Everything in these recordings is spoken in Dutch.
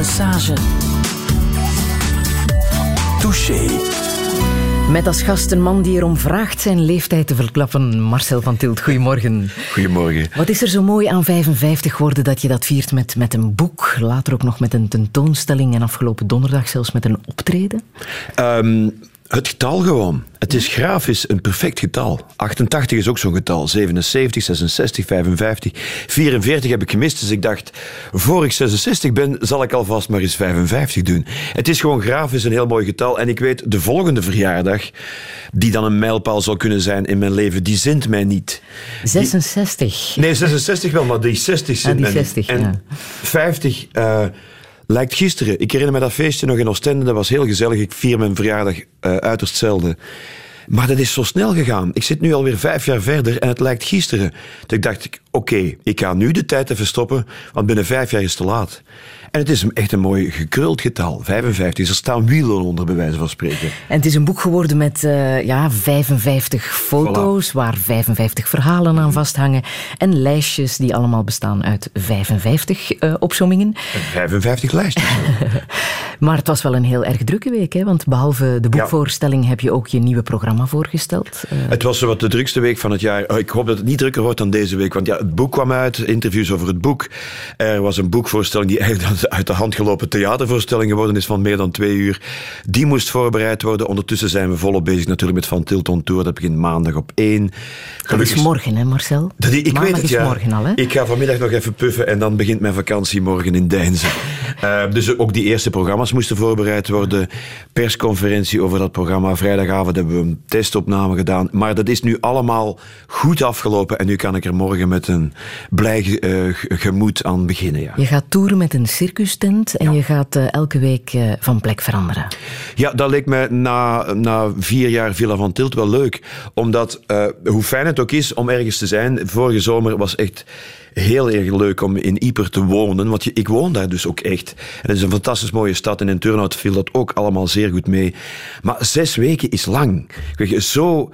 de Sage. Touché. Met als gast een man die erom vraagt zijn leeftijd te verklappen. Marcel van Tilt, goedemorgen. Goedemorgen. Wat is er zo mooi aan 55 worden dat je dat viert met, met een boek, later ook nog met een tentoonstelling en afgelopen donderdag zelfs met een optreden? Um, het getal gewoon. Het is grafisch een perfect getal. 88 is ook zo'n getal. 77, 66, 55. 44 heb ik gemist, dus ik dacht, voor ik 66 ben, zal ik alvast maar eens 55 doen. Het is gewoon grafisch een heel mooi getal. En ik weet, de volgende verjaardag, die dan een mijlpaal zal kunnen zijn in mijn leven, die zint mij niet. 66? nee, 66 wel, maar die 60 zint ah, die 60, En ja. 50... Uh, lijkt gisteren. Ik herinner me dat feestje nog in Oostende. Dat was heel gezellig. Ik vier mijn verjaardag uh, uiterst zelden. Maar dat is zo snel gegaan. Ik zit nu alweer vijf jaar verder en het lijkt gisteren. Ik dacht, oké, okay, ik ga nu de tijd even stoppen, want binnen vijf jaar is het te laat. En het is echt een mooi gekruld getal, 55. Er staan wielen onder, bij wijze van spreken. En het is een boek geworden met uh, ja, 55 foto's, voilà. waar 55 verhalen aan vasthangen. En lijstjes die allemaal bestaan uit 55 uh, opzommingen. 55 lijstjes. maar het was wel een heel erg drukke week, hè? want behalve de boekvoorstelling ja. heb je ook je nieuwe programma voorgesteld. Uh... Het was wat de drukste week van het jaar. Oh, ik hoop dat het niet drukker wordt dan deze week, want ja, het boek kwam uit, interviews over het boek. Er was een boekvoorstelling die eigenlijk uit de hand gelopen theatervoorstelling geworden is van meer dan twee uur. Die moest voorbereid worden. Ondertussen zijn we volop bezig natuurlijk met Van Tilton Tour. Dat begint maandag op één. Dat is morgen, hè Marcel? Dat, ik maandag weet het, is ja. morgen al, hè? Ik ga vanmiddag nog even puffen en dan begint mijn vakantie morgen in Deinzen. uh, dus ook die eerste programma's moesten voorbereid worden. Persconferentie over dat programma. Vrijdagavond hebben we een testopname gedaan. Maar dat is nu allemaal goed afgelopen en nu kan ik er morgen met een blij uh, gemoed aan beginnen. Ja. Je gaat toeren met een circustent en ja. je gaat uh, elke week uh, van plek veranderen. Ja, dat leek mij na, na vier jaar Villa van Tilt wel leuk. Omdat, uh, hoe fijn het ook is om ergens te zijn. Vorige zomer was echt heel erg leuk om in Ieper te wonen. Want je, ik woon daar dus ook echt. En het is een fantastisch mooie stad. En in Turnhout viel dat ook allemaal zeer goed mee. Maar zes weken is lang. Zo...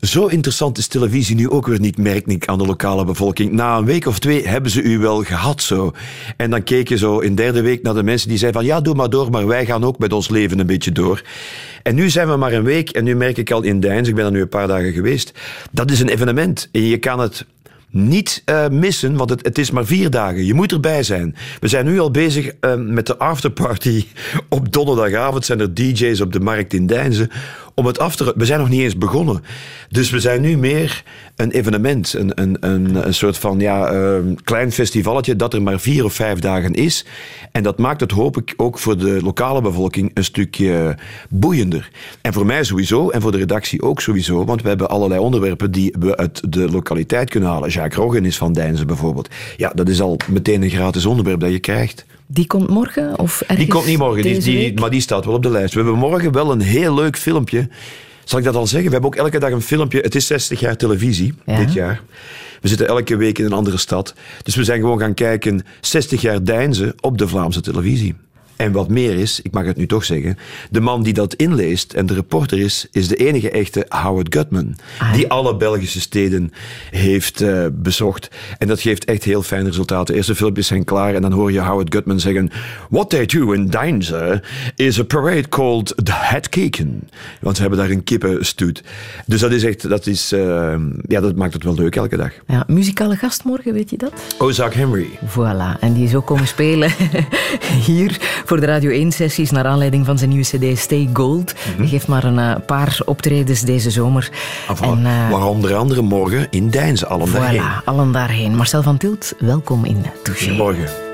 Zo interessant is televisie nu ook weer niet, merk ik aan de lokale bevolking. Na een week of twee hebben ze u wel gehad zo. En dan keek je zo in derde week naar de mensen die zeiden van ja, doe maar door, maar wij gaan ook met ons leven een beetje door. En nu zijn we maar een week en nu merk ik al in Deins, ik ben er nu een paar dagen geweest, dat is een evenement. En je kan het niet uh, missen, want het, het, is maar vier dagen. Je moet erbij zijn. We zijn nu al bezig uh, met de afterparty. Op donderdagavond zijn er DJ's op de markt in Deinzen. Om het af te... We zijn nog niet eens begonnen. Dus we zijn nu meer een evenement. Een, een, een, een soort van ja, uh, klein festivalletje dat er maar vier of vijf dagen is. En dat maakt het, hoop ik, ook voor de lokale bevolking een stukje boeiender. En voor mij sowieso, en voor de redactie ook sowieso. Want we hebben allerlei onderwerpen die we uit de lokaliteit kunnen halen. Jacques Roggen is van Deinzen bijvoorbeeld. Ja, dat is al meteen een gratis onderwerp dat je krijgt. Die komt morgen? Of die komt niet morgen, die, die, maar die staat wel op de lijst. We hebben morgen wel een heel leuk filmpje. Zal ik dat al zeggen? We hebben ook elke dag een filmpje. Het is 60 jaar televisie ja. dit jaar. We zitten elke week in een andere stad. Dus we zijn gewoon gaan kijken 60 jaar Deinzen op de Vlaamse televisie. En wat meer is, ik mag het nu toch zeggen, de man die dat inleest en de reporter is, is de enige echte Howard Gutman. Ah, die alle Belgische steden heeft uh, bezocht. En dat geeft echt heel fijne resultaten. De eerste filmpjes zijn klaar en dan hoor je Howard Gutman zeggen: What they do in Deinze is a parade called the Head Keken. Want ze hebben daar een kippenstoet. Dus dat is echt, dat is, uh, ja, dat maakt het wel leuk elke dag. Ja, muzikale gast morgen, weet je dat? Ozark Henry. Voilà, en die is ook komen spelen hier voor de Radio 1-sessies naar aanleiding van zijn nieuwe cd Stay Gold. Hij mm -hmm. geeft maar een uh, paar optredens deze zomer. Ah, en, uh, waar onder andere morgen in Deinzen, allen voilà, daarheen. allen daarheen. Marcel van Tilt, welkom in Touché. Morgen.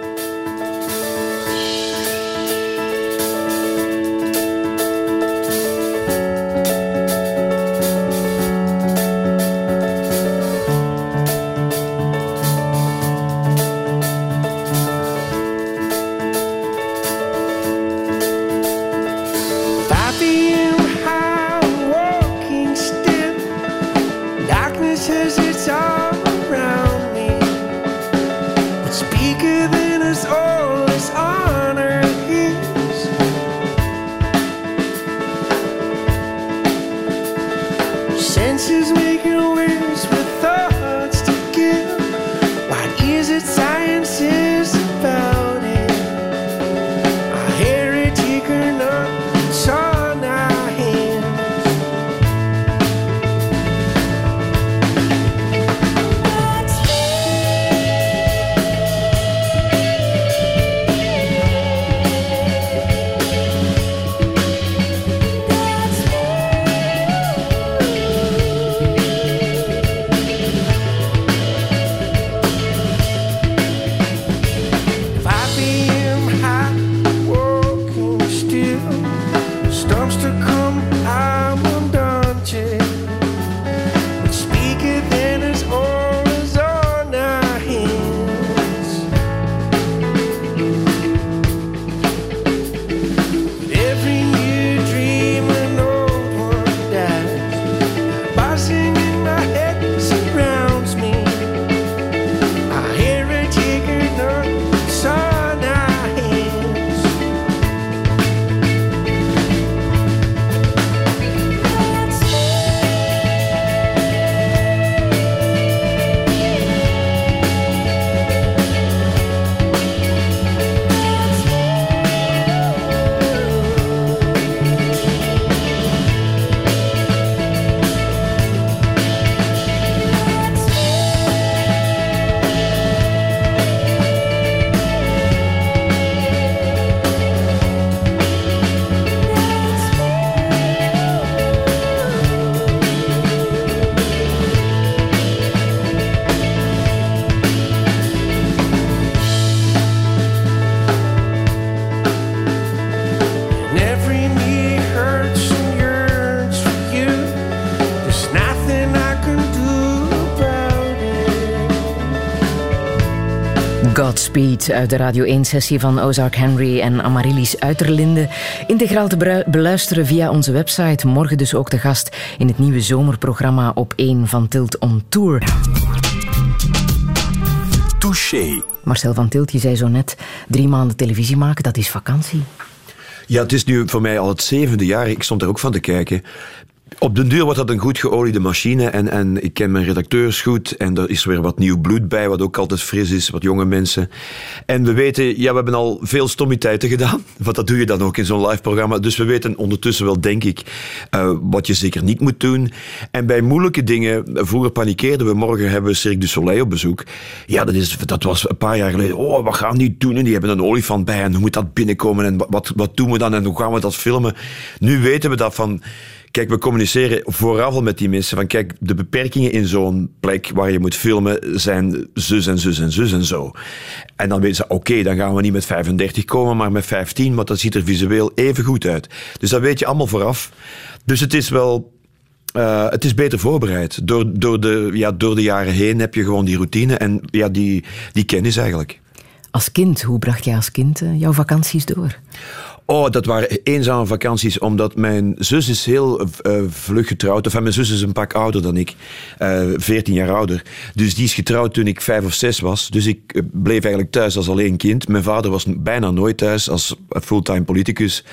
Uit de Radio 1-sessie van Ozark Henry en Amaryllis Uiterlinde. Integraal te beluisteren via onze website. Morgen dus ook de gast in het nieuwe zomerprogramma op 1 van Tilt on Tour. Touché. Marcel van Tilt, je zei zo net, drie maanden televisie maken, dat is vakantie. Ja, het is nu voor mij al het zevende jaar. Ik stond er ook van te kijken. Op den duur wordt dat een goed geoliede machine en, en ik ken mijn redacteurs goed en er is weer wat nieuw bloed bij, wat ook altijd fris is, wat jonge mensen. En we weten, ja, we hebben al veel stommiteiten gedaan, want dat doe je dan ook in zo'n live programma. Dus we weten ondertussen wel, denk ik, uh, wat je zeker niet moet doen. En bij moeilijke dingen, vroeger panikeerden we, morgen hebben we Cirque du Soleil op bezoek. Ja, dat, is, dat was een paar jaar geleden. Oh, wat gaan die doen? En die hebben een olifant bij en hoe moet dat binnenkomen en wat, wat doen we dan en hoe gaan we dat filmen? Nu weten we dat van Kijk, we communiceren vooraf al met die mensen van kijk, de beperkingen in zo'n plek waar je moet filmen zijn zus en zus en zus en zo. En dan weten ze, oké, dan gaan we niet met 35 komen, maar met 15, want dat ziet er visueel even goed uit. Dus dat weet je allemaal vooraf. Dus het is wel uh, het is beter voorbereid. Door, door, de, ja, door de jaren heen heb je gewoon die routine en ja, die, die kennis eigenlijk. Als kind, hoe bracht jij als kind uh, jouw vakanties door? Oh, dat waren eenzame vakanties, omdat mijn zus is heel uh, vlug getrouwd. Enfin, mijn zus is een pak ouder dan ik, uh, eh, 14 jaar ouder. Dus die is getrouwd toen ik vijf of zes was. Dus ik eh, bleef eigenlijk thuis als alleen kind. Mijn vader was bijna nooit thuis als fulltime politicus.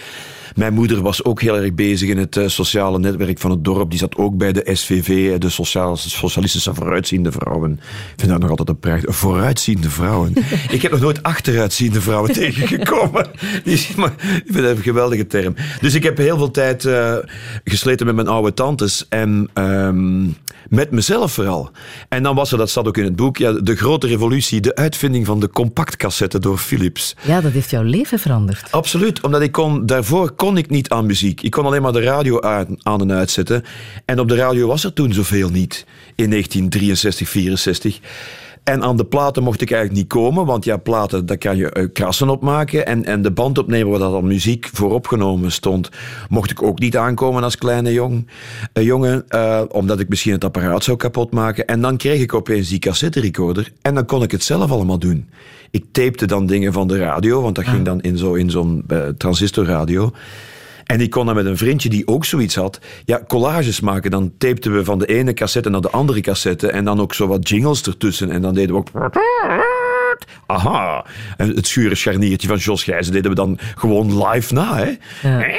Mijn moeder was ook heel erg bezig in het sociale netwerk van het dorp. Die zat ook bij de SVV, de Sociaal, Socialistische Vooruitziende Vrouwen. Ik vind dat nog altijd een prachtig. Vooruitziende vrouwen. ik heb nog nooit achteruitziende vrouwen tegengekomen. Die, maar, ik vind dat een geweldige term. Dus ik heb heel veel tijd uh, gesleten met mijn oude tantes en um, met mezelf vooral. En dan was er, dat zat ook in het boek, ja, de grote revolutie, de uitvinding van de compactcassette door Philips. Ja, dat heeft jouw leven veranderd. Absoluut, omdat ik kon, daarvoor kon ik niet aan muziek. Ik kon alleen maar de radio aan, aan en uitzetten. En op de radio was er toen zoveel niet, in 1963, 64. En aan de platen mocht ik eigenlijk niet komen, want ja, platen, daar kan je uh, krassen op maken. En, en de bandopnemer waar dat al muziek voor opgenomen stond, mocht ik ook niet aankomen als kleine jong, uh, jongen, uh, omdat ik misschien het apparaat zou kapot maken. En dan kreeg ik opeens die cassette recorder en dan kon ik het zelf allemaal doen. Ik tapte dan dingen van de radio, want dat ging ah. dan in zo'n in zo'n transistorradio. En ik kon dan met een vriendje die ook zoiets had, ja, collages maken. Dan tapten we van de ene cassette naar de andere cassette en dan ook zo wat jingles ertussen. En dan deden we ook... Aha. En het schure scharniertje van Jos Gijzen deden we dan gewoon live na, hè. Ja.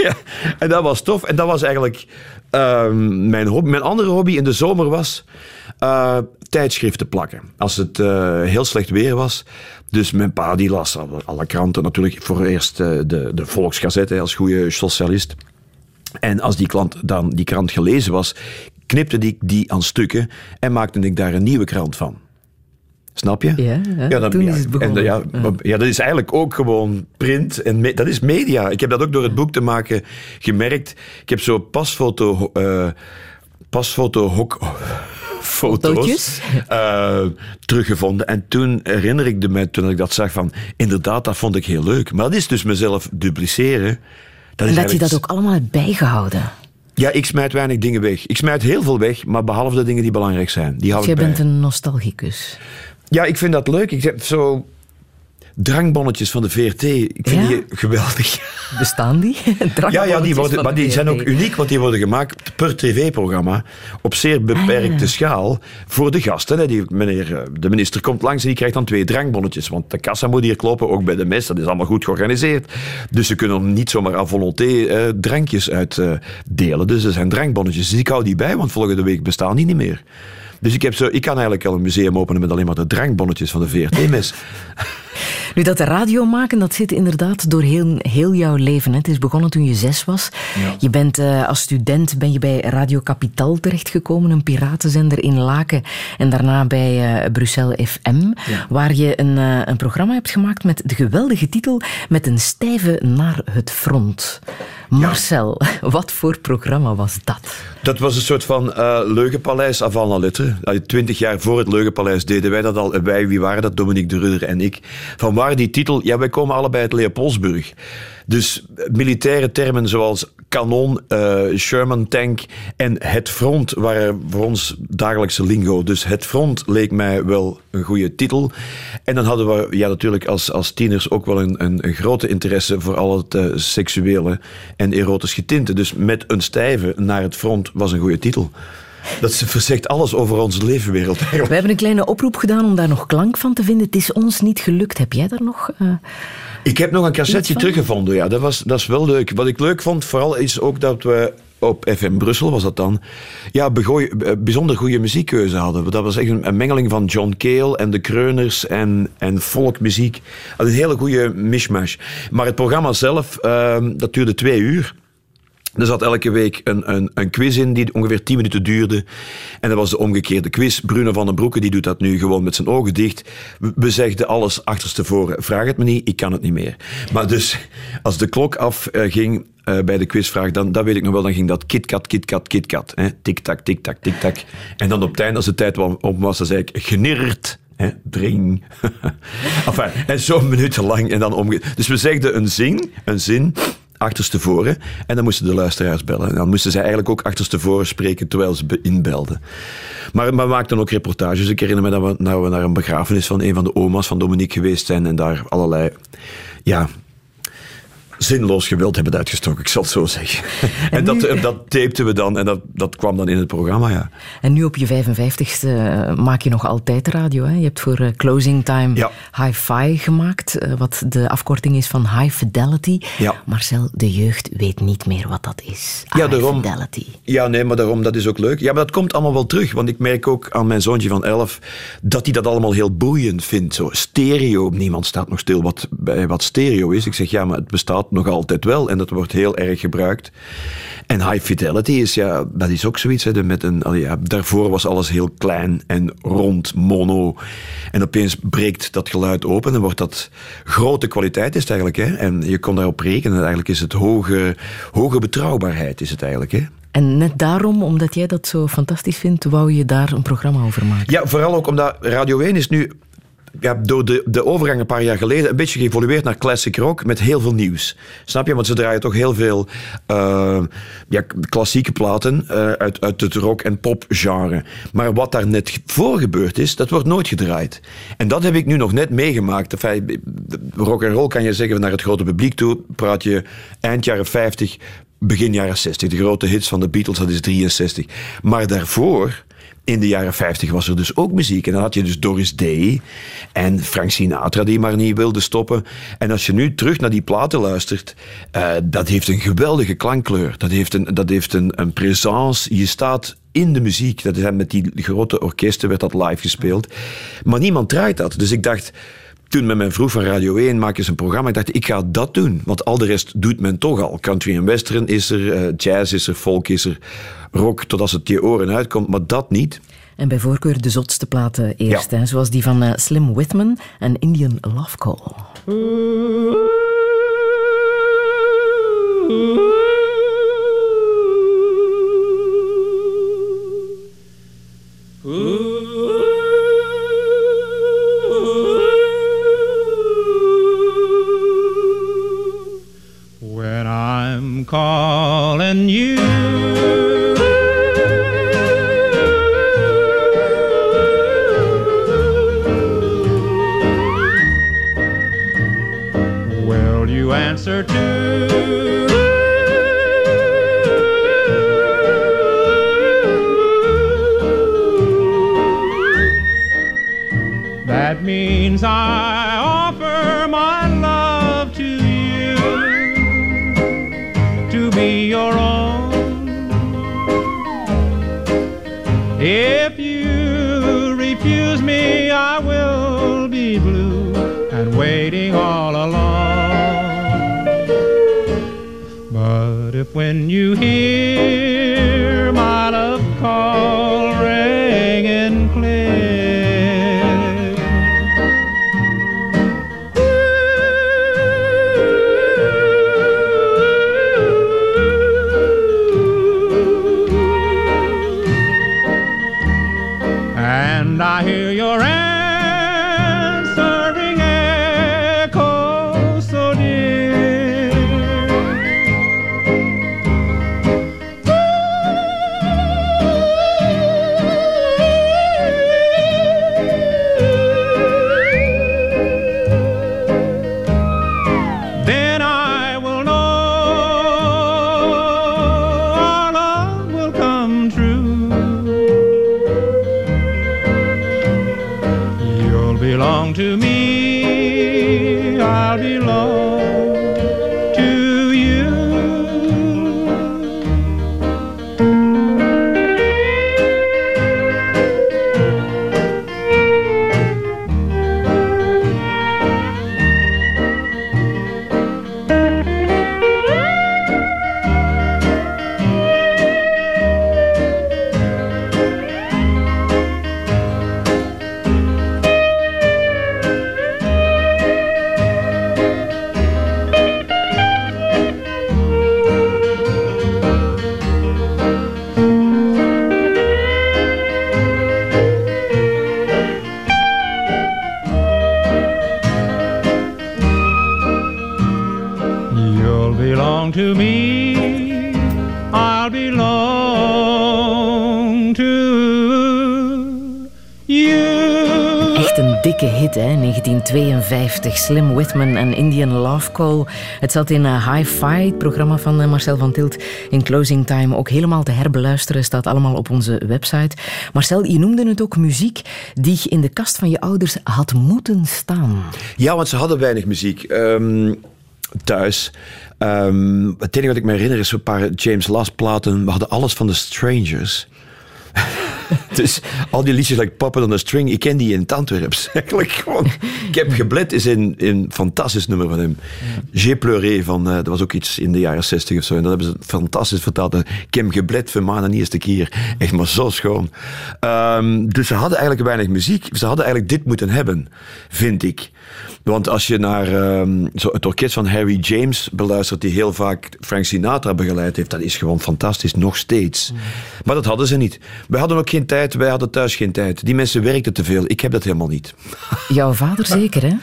ja, en dat was tof. En dat was eigenlijk uh, mijn. Mijn andere hobby in de zomer was uh, tijdschriften plakken. Als het uh, heel slecht weer was. Dus mijn pa die las alle kranten natuurlijk. Voor eerst uh, de, de Volksgazette als goede socialist. En als die, klant dan, die krant gelezen was, knipte ik die aan stukken en maakte ik daar een nieuwe krant van. Snap je? Ja, ja, dan, toen is het begonnen. ja, ja, dat is eigenlijk ook gewoon print. En dat is media. Ik heb dat ook door het boek te maken gemerkt. Ik heb zo pasfoto... Uh, pasfoto hok foto's uh, teruggevonden. En toen herinnerde ik me, toen ik dat zag, van inderdaad, dat vond ik heel leuk. Maar dat is dus mezelf dupliceren. Dat en dat je dat ook allemaal hebt bijgehouden. Ja, ik smijt weinig dingen weg. Ik smijt heel veel weg, maar behalve de dingen die belangrijk zijn. Die dus jij bent een nostalgicus. Ja, ik vind dat leuk. Ik heb zo drangbonnetjes van de VRT. Ik vind die geweldig. Bestaan die? ja, ja die worden, maar die zijn ook uniek, want die worden gemaakt per tv-programma op zeer beperkte ah. schaal voor de gasten. Die, meneer, eh, de minister komt langs en die krijgt dan twee drangbonnetjes, want de kassa moet hier kloppen, ook bij de mes. Dat is allemaal goed georganiseerd. Dus ze kunnen niet zomaar à volonté eh, drankjes uitdelen. Uh, dus er zijn drankbonnetjes. Dus ik hou die bij, want volgende week bestaan die niet meer. Dus ik, heb zo, ik kan eigenlijk al een museum openen met alleen maar de drankbonnetjes van de VRT-mes. Nu, dat radio maken, dat zit inderdaad door heel, heel jouw leven. Hè. Het is begonnen toen je zes was. Je bent uh, als student ben je bij Radio Capital terechtgekomen, een piratenzender in Laken. En daarna bij uh, Brussel FM, waar je een, uh, een programma hebt gemaakt met de geweldige titel Met een stijve naar het front. Marcel, wat voor programma was dat? Dat was een soort van uh, Leugenpaleis avant la lettre. Twintig jaar voor het Leugenpaleis deden wij dat al. Wij, wie waren dat? Dominique de Rudder en ik. Van waar die titel? Ja, wij komen allebei uit Leopoldsburg. Dus militaire termen zoals kanon, uh, Sherman tank en het front waren voor ons dagelijkse lingo. Dus het front leek mij wel een goede titel. En dan hadden we ja, natuurlijk als, als tieners ook wel een, een, een grote interesse voor al het uh, seksuele en erotisch getinte. Dus met een stijve naar het front was een goede titel. Dat verzegt alles over onze leefwereld. We hebben een kleine oproep gedaan om daar nog klank van te vinden. Het is ons niet gelukt. Heb jij daar nog... Uh, ik heb nog een cassetje teruggevonden, ja. Dat, was, dat is wel leuk. Wat ik leuk vond, vooral is ook dat we op FM Brussel was dat dan, ja, begooi, eh, bijzonder goede muziekkeuze hadden. Dat was echt een, mengeling van John Cale en de Kreuners en, en folkmuziek. Een hele goede mishmash. Maar het programma zelf, uh, dat duurde twee uur. Er zat elke week een, een, een, quiz in die ongeveer 10 minuten duurde. En dat was de omgekeerde quiz. Bruno van den Broeke die doet dat nu gewoon met zijn ogen dicht. We zegden alles achterstevoren. Vraag het me niet, ik kan het niet meer. Maar dus, als de klok afging uh, bij de quizvraag, dan dat weet ik nog wel, dan ging dat kitkat, kitkat, kitkat. Tik-tak, tik-tak, tik-tak. En dan op het einde, als de tijd om was, dan zei ik genirrt. Hè, dring. en zo'n minuut lang en dan omge... Dus we zegden een zin, een zin achterstevoren. En dan moesten de luisteraars bellen. En dan moesten zij eigenlijk ook achterstevoren spreken terwijl ze inbelden. Maar, maar we maakten ook reportages. Ik herinner me dat we, nou, we naar een begrafenis van een van de oma's van Dominique geweest zijn en daar allerlei ja, zinloos geweld hebben uitgestoken, ik zal het zo zeggen. En, dat, dat tapeten we dan en dat, dat kwam dan in het programma, ja. En nu op je 55ste eh, maak je nog altijd radio. Hè? Je hebt voor uh, Closing Time Hi-Fi gemaakt, wat de afkorting is van High Fidelity. Ja. Marcel, de jeugd weet niet meer wat dat is. Ja, High daarom, Fidelity. Ja, nee, maar daarom, dat is ook leuk. Ja, maar dat komt allemaal wel terug, want ik merk ook aan mijn zoontje van 11 dat hij dat allemaal heel boeiend vindt. Zo stereo, niemand staat nog stil wat, bij wat stereo is. Ik zeg, ja, maar het bestaat nog altijd wel en dat wordt heel erg gebruikt. En high fidelity is, ja, dat is ook zoiets. Hè, met een, ja, daarvoor was alles heel klein en rond, mono. En opeens breekt dat geluid open en wordt dat grote kwaliteit is het eigenlijk. Hè? En je kon daarop rekenen. Eigenlijk is het hoge, hoge betrouwbaarheid is het eigenlijk. Hè? En net daarom, omdat jij dat zo fantastisch vindt, wou je daar een programma over maken? Ja, vooral ook omdat Radio 1 is nu ja, door de, de overgang een paar jaar geleden een beetje geëvolueerd naar classic rock met heel veel nieuws. Snap je? Want ze draaien toch heel veel uh, ja, klassieke platen uh, uit, uit het rock- en pop-genre. Maar wat daar net voor gebeurd is, dat wordt nooit gedraaid. En dat heb ik nu nog net meegemaakt. Rock en roll kan je zeggen naar het grote publiek toe. Praat je eind jaren 50, begin jaren 60. De grote hits van de Beatles, dat is 63. Maar daarvoor in de jaren 50 was er dus ook muziek. En dan had je dus Doris Day en Frank Sinatra die maar niet wilde stoppen. En als je nu terug naar die platen luistert, uh, dat heeft een geweldige klankkleur. Dat heeft een, dat heeft een, een présence. Je staat in de muziek. Dat is, met die grote orkesten werd dat live gespeeld. Maar niemand draait dat. Dus ik dacht toen met mijn vroeg van Radio 1 maak eens een programma. Ik dacht, ik ga dat doen. Want al de rest doet men toch al. Country en western is er, uh, jazz is er, folk is er rock tot als het je oren uitkomt, maar dat niet. En bij voorkeur de zotste platen eerst, hè, zoals die van uh, Slim Whitman en Indian Love Call. Calling you Will you answer to. That means I If you refuse me, I will be blue and waiting all alone. But if when you hear 1952. Slim Whitman en Indian Love Call. Het zat in uh, Hi-Fi, het programma van uh, Marcel van Tilt. In Closing Time ook helemaal te herbeluisteren. Staat allemaal op onze website. Marcel, je noemde het ook muziek die in de kast van je ouders had moeten staan. Ja, want ze hadden weinig muziek. Ehm, thuis. Ehm, het enige wat ik me herinner is een paar James Last platen. We hadden alles van de Strangers. dus al die liedjes like Puppet on the String, ik ken die in het Antwerps. Eigenlijk gewoon. Ik heb geblet is in een fantastisch nummer van hem. J'ai pleuré van, eh, dat was ook iets in de jaren 60 of zo. En dat hebben ze fantastisch vertaald. Ik heb geblet van maanden de keer. Echt maar zo schoon. Ehm, dus ze hadden eigenlijk weinig muziek. Ze hadden eigenlijk dit moeten hebben, vind ik. Want als je naar ehm, zo het orkest van Harry James beluistert, die heel vaak Frank Sinatra begeleid heeft, dat is gewoon fantastisch, nog steeds. Maar dat hadden ze niet. Wij hadden ook geen tijd, wij hadden thuis geen tijd. Die mensen werkten te veel. Ik heb dat helemaal niet. Jouw vader zeker, hè?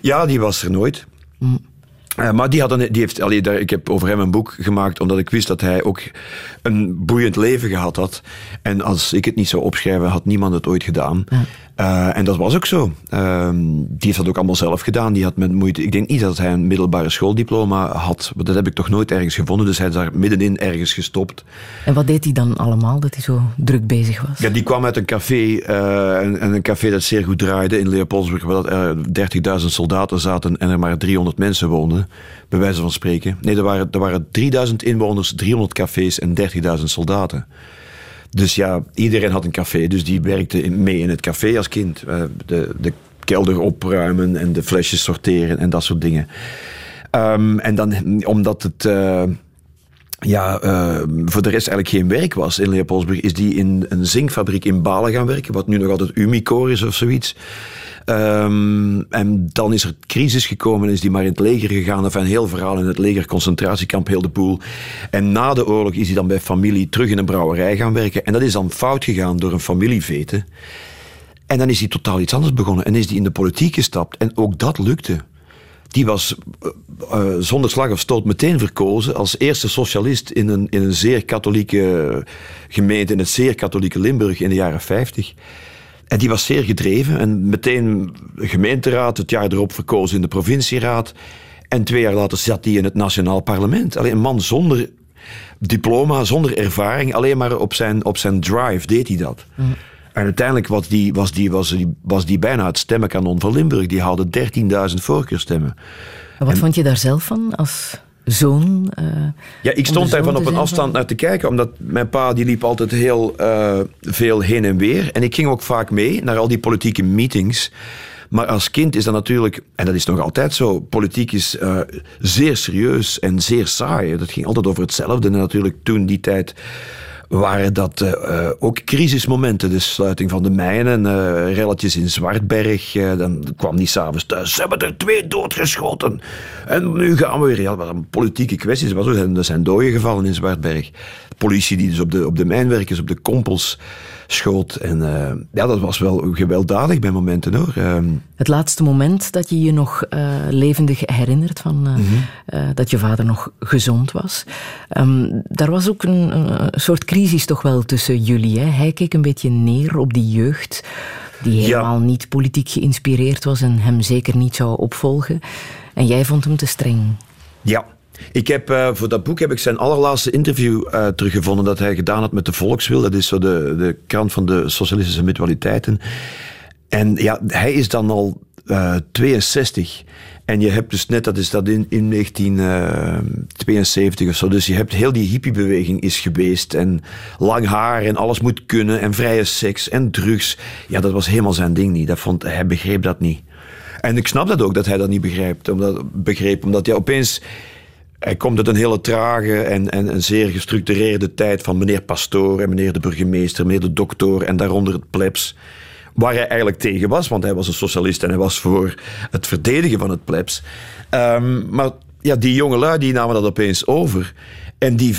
Ja, die was er nooit. Eh, maar die, had een, die heeft, allee, daar, ik heb over hem een boek gemaakt, omdat ik wist dat hij ook een boeiend leven gehad had. En als ik het niet zou opschrijven, had niemand het ooit gedaan. Eh, en dat was ook zo. Ehm, die heeft dat ook allemaal zelf gedaan. Die had met moeite, ik denk niet dat hij een middelbare schooldiploma had. want Dat heb ik toch nooit ergens gevonden. Dus hij is daar middenin ergens gestopt. En wat deed hij dan allemaal, dat hij zo druk bezig was? Ja, die kwam uit een café, eh, en, en een café dat zeer goed draaide in Leopoldsburg, waar er 30.000 soldaten zaten en er maar 300 mensen woonden, bij wijze van spreken. Nee, er waren, er waren 3000 inwoners, 300 cafés en 30.000 soldaten. Dus ja, iedereen had een café, dus die werkte mee in het café als kind. Eh, de, de kelder opruimen en de flesjes sorteren en dat soort dingen. Ehm, en dan, omdat het... eh, ja, eh, voor de rest eigenlijk geen werk was in Leopoldsburg, is die in een zinkfabriek in Balen gaan werken, wat nu nog altijd Umicore is of zoiets. Ehm, en dan is er crisis gekomen en is die maar in het leger gegaan. Of een heel verhaal in het leger, concentratiekamp, heel de poel. En na de oorlog is hij dan bij familie terug in een brouwerij gaan werken. En dat is dan fout gegaan door een familievete. En dan is hij totaal iets anders begonnen. En is hij in de politiek gestapt. En ook dat lukte. Die was eh, eh, zonder slag of stoot meteen verkozen als eerste socialist in een, in een zeer katholieke gemeente, in het zeer katholieke Limburg in de jaren 50. En die was zeer gedreven en meteen gemeenteraad, het jaar erop verkozen in de provincieraad. En twee jaar later zat hij in het nationaal parlement. Alleen een man zonder diploma, zonder ervaring, alleen maar op zijn, op zijn drive deed hij dat. En uiteindelijk was die, was, die, was, die, was die bijna het stemmenkanon van Limburg. Die haalde 13.000 voorkeurstemmen. En wat vond je daar zelf van als zoon? eh, Ja, ik stond daar van op een afstand naar te kijken, omdat mijn pa die liep altijd heel eh, veel heen en weer. En ik ging ook vaak mee naar al die politieke meetings. Maar als kind is dat natuurlijk, en dat is nog altijd zo, politiek is eh, zeer serieus en zeer saai. Dat ging altijd over hetzelfde. En natuurlijk toen die tijd waren dat eh, eh, ook crisismomenten. De sluiting van de mijnen, eh relletjes in Zwartberg. dan kwam die s'avonds thuis. Ze hebben er twee doodgeschoten. En nu gaan we weer. Ja, dat een politieke kwestie. Er ook- Er zijn doden gevallen in Zwartberg. Politie die dus op de, op de mijnwerkers, op de kompels schoot. En eh, ja, dat was wel gewelddadig bij momenten hoor. Ehm, Het laatste moment dat je je nog eh, levendig herinnert van eh, Mhm. dat je vader nog gezond was. Ehm, daar was ook een, een soort crisis toch wel tussen jullie. Hè? Hij keek een beetje neer op die jeugd die helemaal niet politiek geïnspireerd was en hem zeker niet zou opvolgen. En jij vond hem te streng. Ja. Ik heb, eh, voor dat boek heb ik zijn allerlaatste interview eh, teruggevonden dat hij gedaan had met de Volkswil. Dat is zo de, de krant van de socialistische mutualiteiten. En ja, hij is dan al uh, 62. En je hebt dus net, dat is dat in, in 1972 of zo. Dus je hebt heel die hippiebeweging is geweest. En lang haar en alles moet kunnen. En vrije seks en drugs. Ja, dat was helemaal zijn ding niet. Dat vond, hij begreep dat niet. En ik snap dat ook, dat hij dat niet begrijpt. Omdat, begreep, omdat ja, opeens... Hij komt uit een hele trage en, en een zeer gestructureerde tijd van meneer Pastoor en meneer de burgemeester, meneer de dokter en daaronder het plebs. Waar hij eigenlijk tegen was, want hij was een socialist en hij was voor het verdedigen van het plebs. Um, maar ja, die jongelui die namen dat opeens over. En die,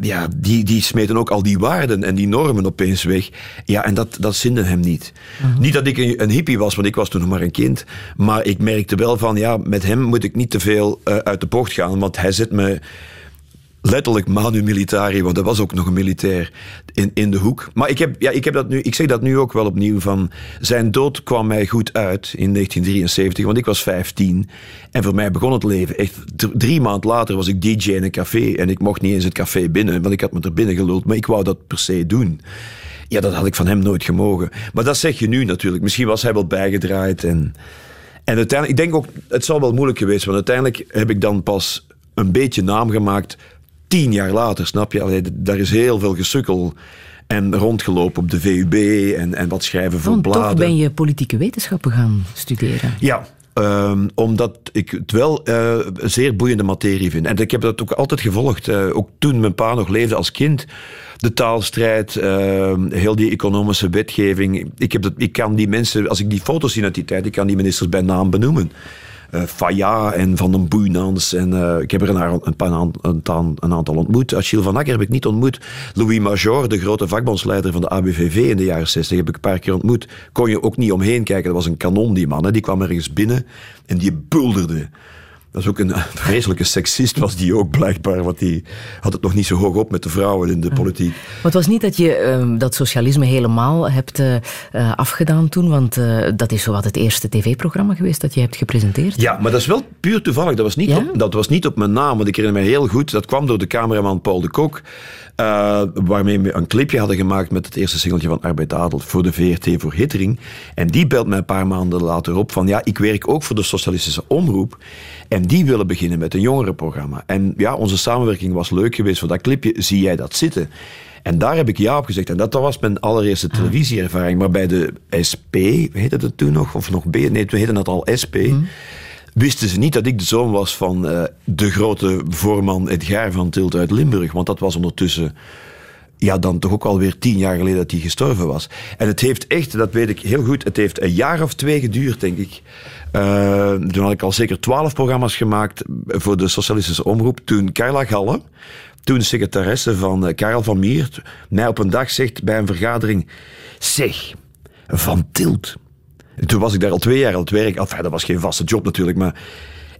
ja, die, die smeten ook al die waarden en die normen opeens weg. Ja, en dat, dat zinde hem niet. Mhm. Niet dat ik een, een, hippie was, want ik was toen nog maar een kind. Maar ik merkte wel van, ja, met hem moet ik niet te veel uh, uit de bocht gaan. Want hij zet me letterlijk manu militari, want dat was ook nog een militair, in, in de hoek. Maar ik, heb, ja, ik, heb dat nu, ik zeg dat nu ook wel opnieuw, van zijn dood kwam mij goed uit in 1973, want ik was 15 en voor mij begon het leven. Echt drie maanden later was ik DJ in een café en ik mocht niet eens het café binnen, want ik had me er binnen geluld, maar ik wou dat per se doen. Ja, dat had ik van hem nooit gemogen. Maar dat zeg je nu natuurlijk. Misschien was hij wel bijgedraaid en... En uiteindelijk, ik denk ook, het zal wel moeilijk geweest, want uiteindelijk heb ik dan pas een beetje naam gemaakt tien jaar later, snap je? Allee, daar is heel veel gesukkel en rondgelopen op de VUB en, en wat schrijven voor Want bladen. Toch ben je politieke wetenschappen gaan studeren. Ja, um, omdat ik het wel uh, een zeer boeiende materie vind. En ik heb dat ook altijd gevolgd. Uh, ook toen mijn pa nog leefde als kind. De taalstrijd, uh, heel die economische wetgeving. Ik, heb dat, ik kan die mensen, als ik die foto's zie uit die tijd, ik kan die ministers bij naam benoemen uh, Faya en Van den Boeinans. En uh, ik heb er een, een, een, een, aantal ontmoet. Achille van Akker heb ik niet ontmoet. Louis Major, de grote vakbondsleider van de ABVV in de jaren 60, heb ik een paar keer ontmoet. Kon je ook niet omheen kijken. Dat was een kanon, die man. Hè. Die kwam ergens binnen en die bulderde. Dat is ook een vreselijke seksist, was die ook blijkbaar. Want die had het nog niet zo hoog op met de vrouwen in de politiek. Maar het was niet dat je uh, dat socialisme helemaal hebt uh, afgedaan toen. Want uh, dat is zowat het eerste tv-programma geweest dat je hebt gepresenteerd. Ja, maar dat is wel puur toevallig. Dat was niet, ja? op, dat was niet op mijn naam. Want ik herinner me heel goed. Dat kwam door de cameraman Paul de Kok. Uh, waarmee we een clipje hadden gemaakt met het eerste singeltje van Arbeid Adel voor de VRT voor Hittering. En die belt mij een paar maanden later op van ja, ik werk ook voor de Socialistische Omroep. En die willen beginnen met een jongerenprogramma. En ja, onze samenwerking was leuk geweest voor dat clipje. Zie jij dat zitten? En daar heb ik ja op gezegd. En dat, dat was mijn allereerste televisieervaring. Maar bij de SP, heette het toen nog? Of nog B? Nee, toen heette het al SP. Hmm wisten ze niet dat ik de zoon was van uh, de grote voorman Edgar van Tilt uit Limburg. Want dat was ondertussen ja, dan toch ook alweer tien jaar geleden dat hij gestorven was. En het heeft echt, dat weet ik heel goed, het heeft een jaar of twee geduurd, denk ik. Uh, toen had ik al zeker twaalf programma's gemaakt voor de Socialistische Omroep. Toen Carla Galle, toen secretaresse van uh, Karel van Miert, mij op een dag zegt bij een vergadering... Zeg, Van Tilt, toen was ik daar al twee jaar aan het werk. Enfin, dat was geen vaste job natuurlijk, maar...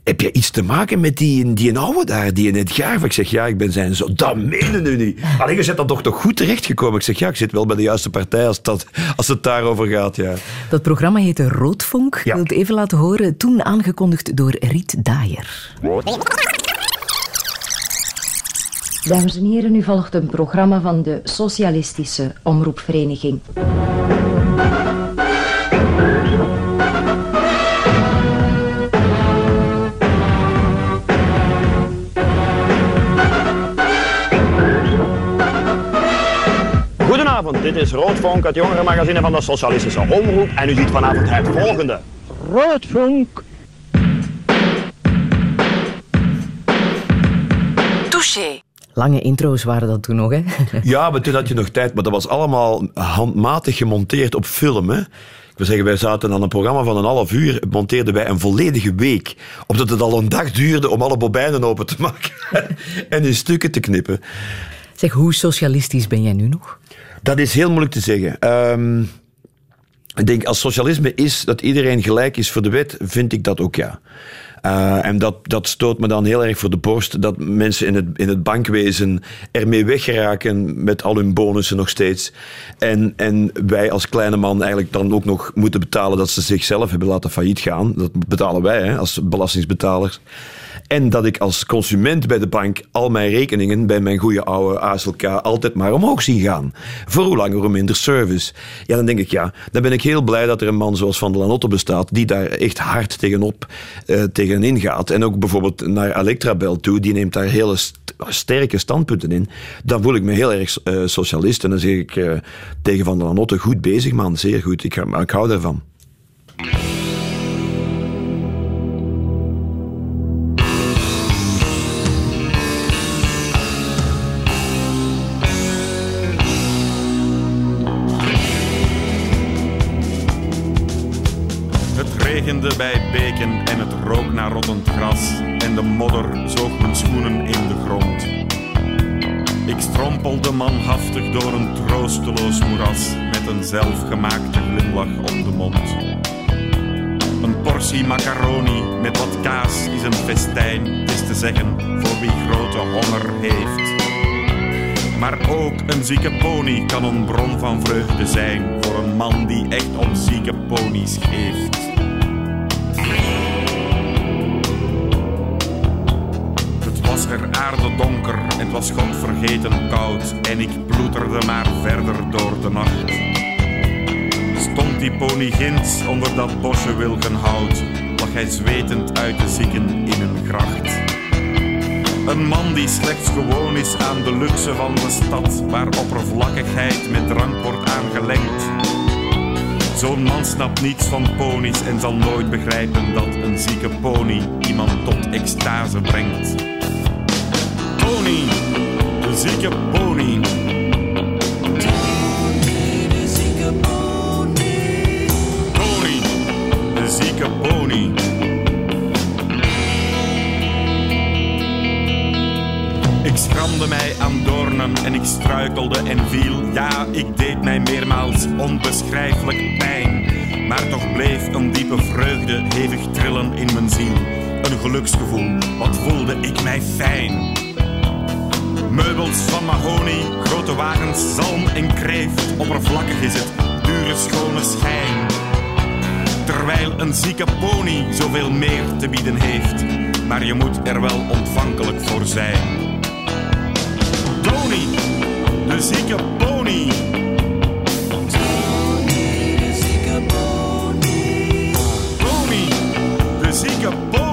Heb je iets te maken met die, die oude daar, die in het Gaarf? Ik zeg, ja, ik ben zijn zo. Dat menen nu niet. Alleen, je zit dan toch toch goed terechtgekomen? Ik zeg, ja, ik zit wel bij de juiste partij als, dat, als het daarover gaat, ja. Dat programma heette Roodvonk. Ik wil het even laten horen. Toen aangekondigd door Riet Daaier. Dames en heren, nu volgt een programma van de Socialistische Omroepvereniging. Goedenavond, dit is Roodvonk, het jongerenmagazine van de Socialistische Omroep. En u ziet vanavond het volgende. Roodvonk. Touché. Lange intro's waren dat toen nog, hè? Ja, maar toen had je nog tijd. Maar dat was allemaal handmatig gemonteerd op film, hè? Ik wil zeggen, wij zaten aan een programma van een half uur, monteerden wij een volledige week. Omdat het al een dag duurde om alle bobijnen open te maken en in stukken te knippen. Zeg, hoe socialistisch ben jij nu nog? Dat is heel moeilijk te zeggen. Um, ik denk, als socialisme is dat iedereen gelijk is voor de wet, vind ik dat ook ja. Uh, en dat, dat stoot me dan heel erg voor de borst dat mensen in het, in het bankwezen ermee weggeraken met al hun bonussen nog steeds. En, en wij als kleine man eigenlijk dan ook nog moeten betalen dat ze zichzelf hebben laten failliet gaan. Dat betalen wij hè, als belastingsbetalers. En dat ik als consument bij de bank al mijn rekeningen bij mijn goede oude ASLK altijd maar omhoog zie gaan. Voor hoe langer, hoe minder service. Ja, dan denk ik, ja, dan ben ik heel blij dat er een man zoals Van der Lanotte bestaat, die daar echt hard tegenop, uh, tegenin gaat. En ook bijvoorbeeld naar Electrabel toe, die neemt daar hele sterke standpunten in. Dan voel ik me heel erg uh, socialist. En dan zeg ik uh, tegen Van der Lanotte, goed bezig man, zeer goed, ik, ik hou daarvan. Bij beken en het rook naar rottend gras en de modder zoog mijn schoenen in de grond. Ik strompelde manhaftig door een troosteloos moeras met een zelfgemaakte glimlach om de mond. Een portie macaroni met wat kaas is een festijn, is te zeggen voor wie grote honger heeft. Maar ook een zieke pony kan een bron van vreugde zijn voor een man die echt om zieke ponies geeft. Was er aarde donker, het was God vergeten koud en ik ploeterde maar verder door de nacht. Stond die pony ginds onder dat bosje wilgenhout, lag hij zwetend uit de zieken in een gracht. Een man die slechts gewoon is aan de luxe van de stad, waar oppervlakkigheid met drank wordt aangelengd. Zo'n man snapt niets van ponies en zal nooit begrijpen dat een zieke pony iemand tot extase brengt pony, de zieke pony. De zieke pony. Tony, de zieke pony. Ik schramde mij aan doornen en ik struikelde en viel. Ja, ik deed mij meermaals onbeschrijfelijk pijn. Maar toch bleef een diepe vreugde hevig trillen in mijn ziel. Een geluksgevoel, wat voelde ik mij fijn. Meubels van mahonie, grote wagens, zalm en kreeft. Oppervlakkig is het, dure schone schijn. Terwijl een zieke pony zoveel meer te bieden heeft. Maar je moet er wel ontvankelijk voor zijn. De zieke pony. Tony, de zieke pony. Tony, de zieke pony.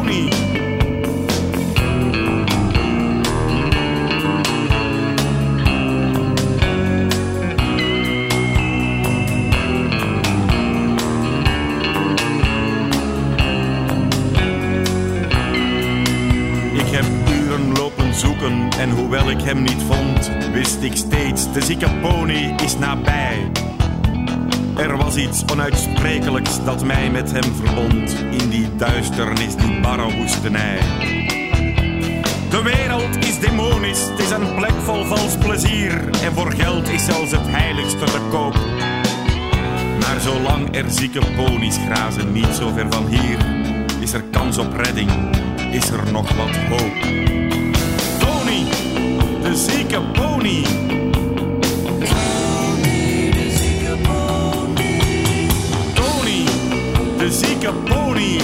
En hoewel ik hem niet vond, wist ik steeds, de zieke pony is nabij. Er was iets onuitsprekelijks dat mij met hem verbond, in die duisternis, die barre woestenij. De wereld is demonisch, het is een plek vol vals plezier. En voor geld is zelfs het heiligste te koop. Maar zolang er zieke ponies grazen niet zo ver van hier, is er kans op redding, is er nog wat hoop de zieke pony. Tony, de zieke pony. De zieke pony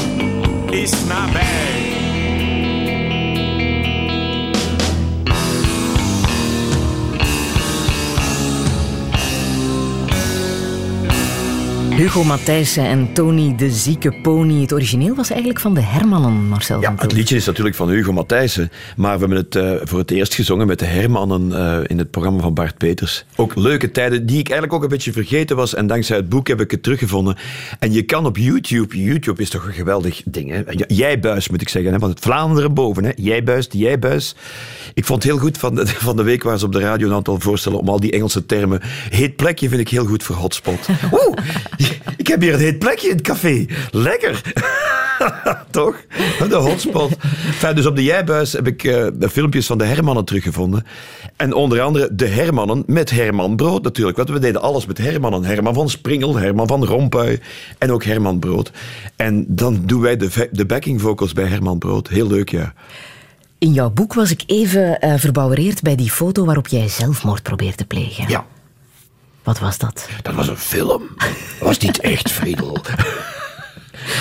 is nabij. Hugo Matthijssen en Tony de Zieke Pony. Het origineel was eigenlijk van de Hermannen, Marcel. Ja, het liedje is natuurlijk van Hugo Matthijssen. Maar we hebben het uh, voor het eerst gezongen met de Hermannen uh, in het programma van Bart Peters. Ook leuke tijden die ik eigenlijk ook een beetje vergeten was. En dankzij het boek heb ik het teruggevonden. En je kan op YouTube... YouTube is toch een geweldig ding, hè? Jij buis, moet ik zeggen. Hè? Van het Vlaanderen boven, hè? Jij buis, jij buis. Ik vond het heel goed van de, van de week waar ze op de radio een aantal voorstellen om al die Engelse termen. Heet plekje vind ik heel goed voor hotspot. Oeh, ik heb hier een heet plekje in het café. Lekker. Toch? De hotspot. Enfin, dus op de Jijbuis heb ik uh, de filmpjes van de Hermannen teruggevonden. En onder andere de Hermannen met Herman Brood natuurlijk. Want we deden alles met Hermannen. Herman van Springel, Herman van Rompuy en ook Herman Brood. En dan doen wij de, de backing vocals bij Herman Brood. Heel leuk, ja. In jouw boek was ik even uh, verbouwereerd bij die foto waarop jij zelfmoord probeert te plegen. Ja. Wat was dat? Dat was een film. Dat was niet echt, Friedel.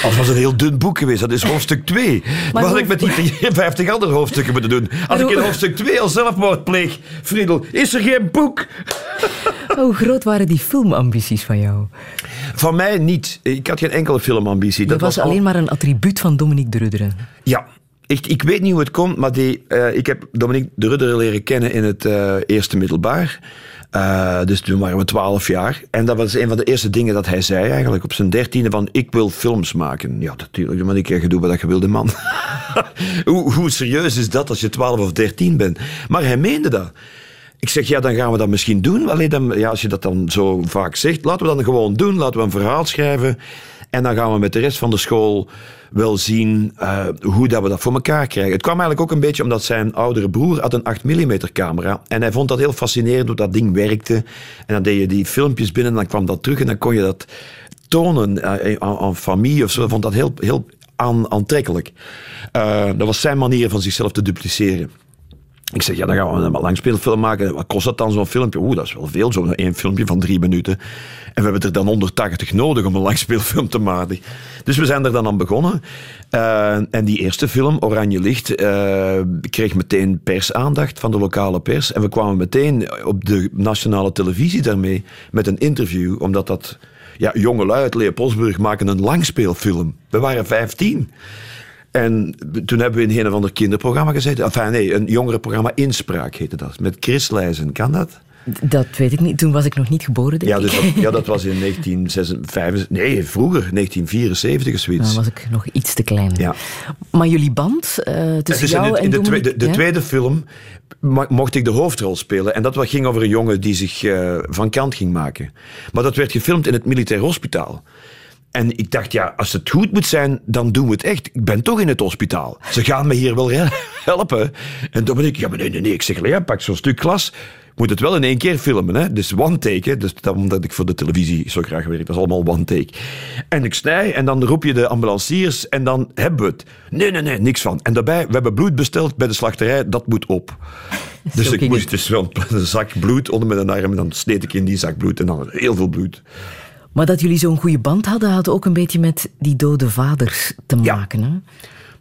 Als was een heel dun boek geweest. Dat is hoofdstuk 2. Wat had ik met die 50 andere hoofdstukken moeten doen? Als ik in hoofdstuk 2 al zelfmoord pleeg, Friedel, is er geen boek? Hoe groot waren die filmambities van jou? Van mij niet. Ik had geen enkele filmambitie. Dat was al- alleen maar een attribuut van Dominique de. Ja. Ik, ik weet niet hoe het komt, maar die, eh, ik heb Dominique de Rudder leren kennen in het eh, eerste middelbaar. Eh, dus toen waren we twaalf jaar. En dat was een van de eerste dingen dat hij zei eigenlijk op zijn dertiende van ik wil films maken. Ja, natuurlijk, maar ik je doet wat je wilde, man. hoe, hoe serieus is dat als je twaalf of dertien bent? Maar hij meende dat. Ik zeg, ja, dan gaan we dat misschien doen. Alleen dan, ja, als je dat dan zo vaak zegt, laten we dat gewoon doen. Laten we een verhaal schrijven. En dan gaan we met de rest van de school wel zien eh, hoe dat we dat voor elkaar krijgen. Het kwam eigenlijk ook een beetje omdat zijn oudere broer had een 8 mm camera. En hij vond dat heel fascinerend hoe dat ding werkte. En dan deed je die filmpjes binnen, dan kwam dat terug en dan kon je dat tonen eh, aan, familie of zo. Hij vond dat heel, heel aan, aantrekkelijk. Eh, dat was zijn manier van zichzelf te dupliceren. Ik zeg, ja, dan gaan we een langspeelfilm maken. Wat kost dat dan, zo'n filmpje? Oeh, dat is wel veel, zo'n één filmpje van drie minuten. En we hebben er dan 180 nodig om een langspeelfilm te maken. Dus we zijn er dan aan begonnen. Eh, en die eerste film, Oranje Licht, eh, kreeg meteen persaandacht van de lokale pers. En we kwamen meteen op de nationale televisie daarmee met een interview, omdat dat... Ja, jongelui uit Leopoldsburg maken een langspeelfilm. We waren 15. En toen hebben we in een of ander kinderprogramma gezeten. Enfin, nee, een jongerenprogramma Inspraak heette dat. Met Chris Leijzen. Kan dat? Dat weet ik niet. Toen was ik nog niet geboren, denk Ja, dus dat, ja, dat was in 1956. Nee, vroeger, 1974 of zoiets. Dan was ik nog iets te klein. Ja. Maar jullie band eh, tussen Dus in jou de, en in de, tweede, de ja? tweede film mocht ik de hoofdrol spelen. En dat ging over een jongen die zich eh, van kant ging maken. Maar dat werd gefilmd in het militair hospitaal. En ik dacht, ja, als het goed moet zijn, dan doen we het echt. Ik ben toch in het hospitaal. Ze gaan me hier wel he- helpen. En dan ben ik, ja, maar nee, nee, nee. Ik zeg, ja, pak zo'n stuk glas. Ik moet het wel in één keer filmen, hè. Dus one take, hè. Dus dat, omdat ik voor de televisie zo graag werk. Dat is allemaal one take. En ik snij en dan roep je de ambulanciers en dan hebben we het. Nee, nee, nee, niks van. En daarbij, we hebben bloed besteld bij de slachterij, dat moet op. Dus Zo ik moest het. dus wel een zak bloed onder mijn arm en dan sneed ik in die zak bloed en dan heel veel bloed. Maar dat jullie zo'n goede band hadden, had ook een beetje met die dode vaders te Ja. maken. Hè?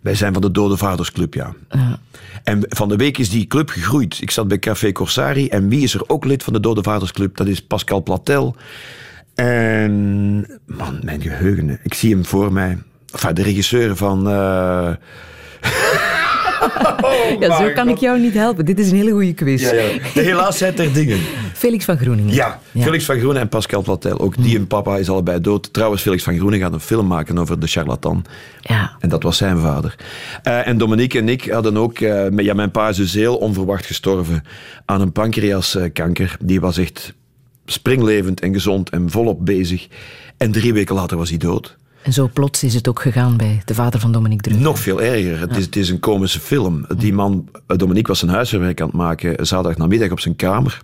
Wij zijn van de Dode Vadersclub, ja. Ja. En van de week is die club gegroeid. Ik zat bij Café Corsari en wie is er ook lid van de Dode Vadersclub? Dat is Pascal Platel. En, man, mijn geheugen. Ik zie hem voor mij. Enfin, de regisseur van... eh, Ja, zo kan ik jou niet helpen. Dit is een hele goede quiz. ja, ja, de helaasheid der dingen. Felix van Groeningen. Ja, Felix van Groenen en Pascal Platel. Ook die en papa is allebei dood. Trouwens, Felix van Groenen gaat een film maken over de charlatan. Ja. En dat was zijn vader. Eh, en Dominique en ik hadden ook... met- ja, mijn pa is dus heel onverwacht gestorven aan een pancreaskanker. Die was echt springlevend en gezond en volop bezig. En drie weken later was hij dood. En zo plots is het ook gegaan bij de vader van Dominique Druk. Nog veel erger. Het, is, het is een komische film. Die man, eh, Dominique, was zijn huiswerk aan het maken zaterdag namiddag op zijn kamer.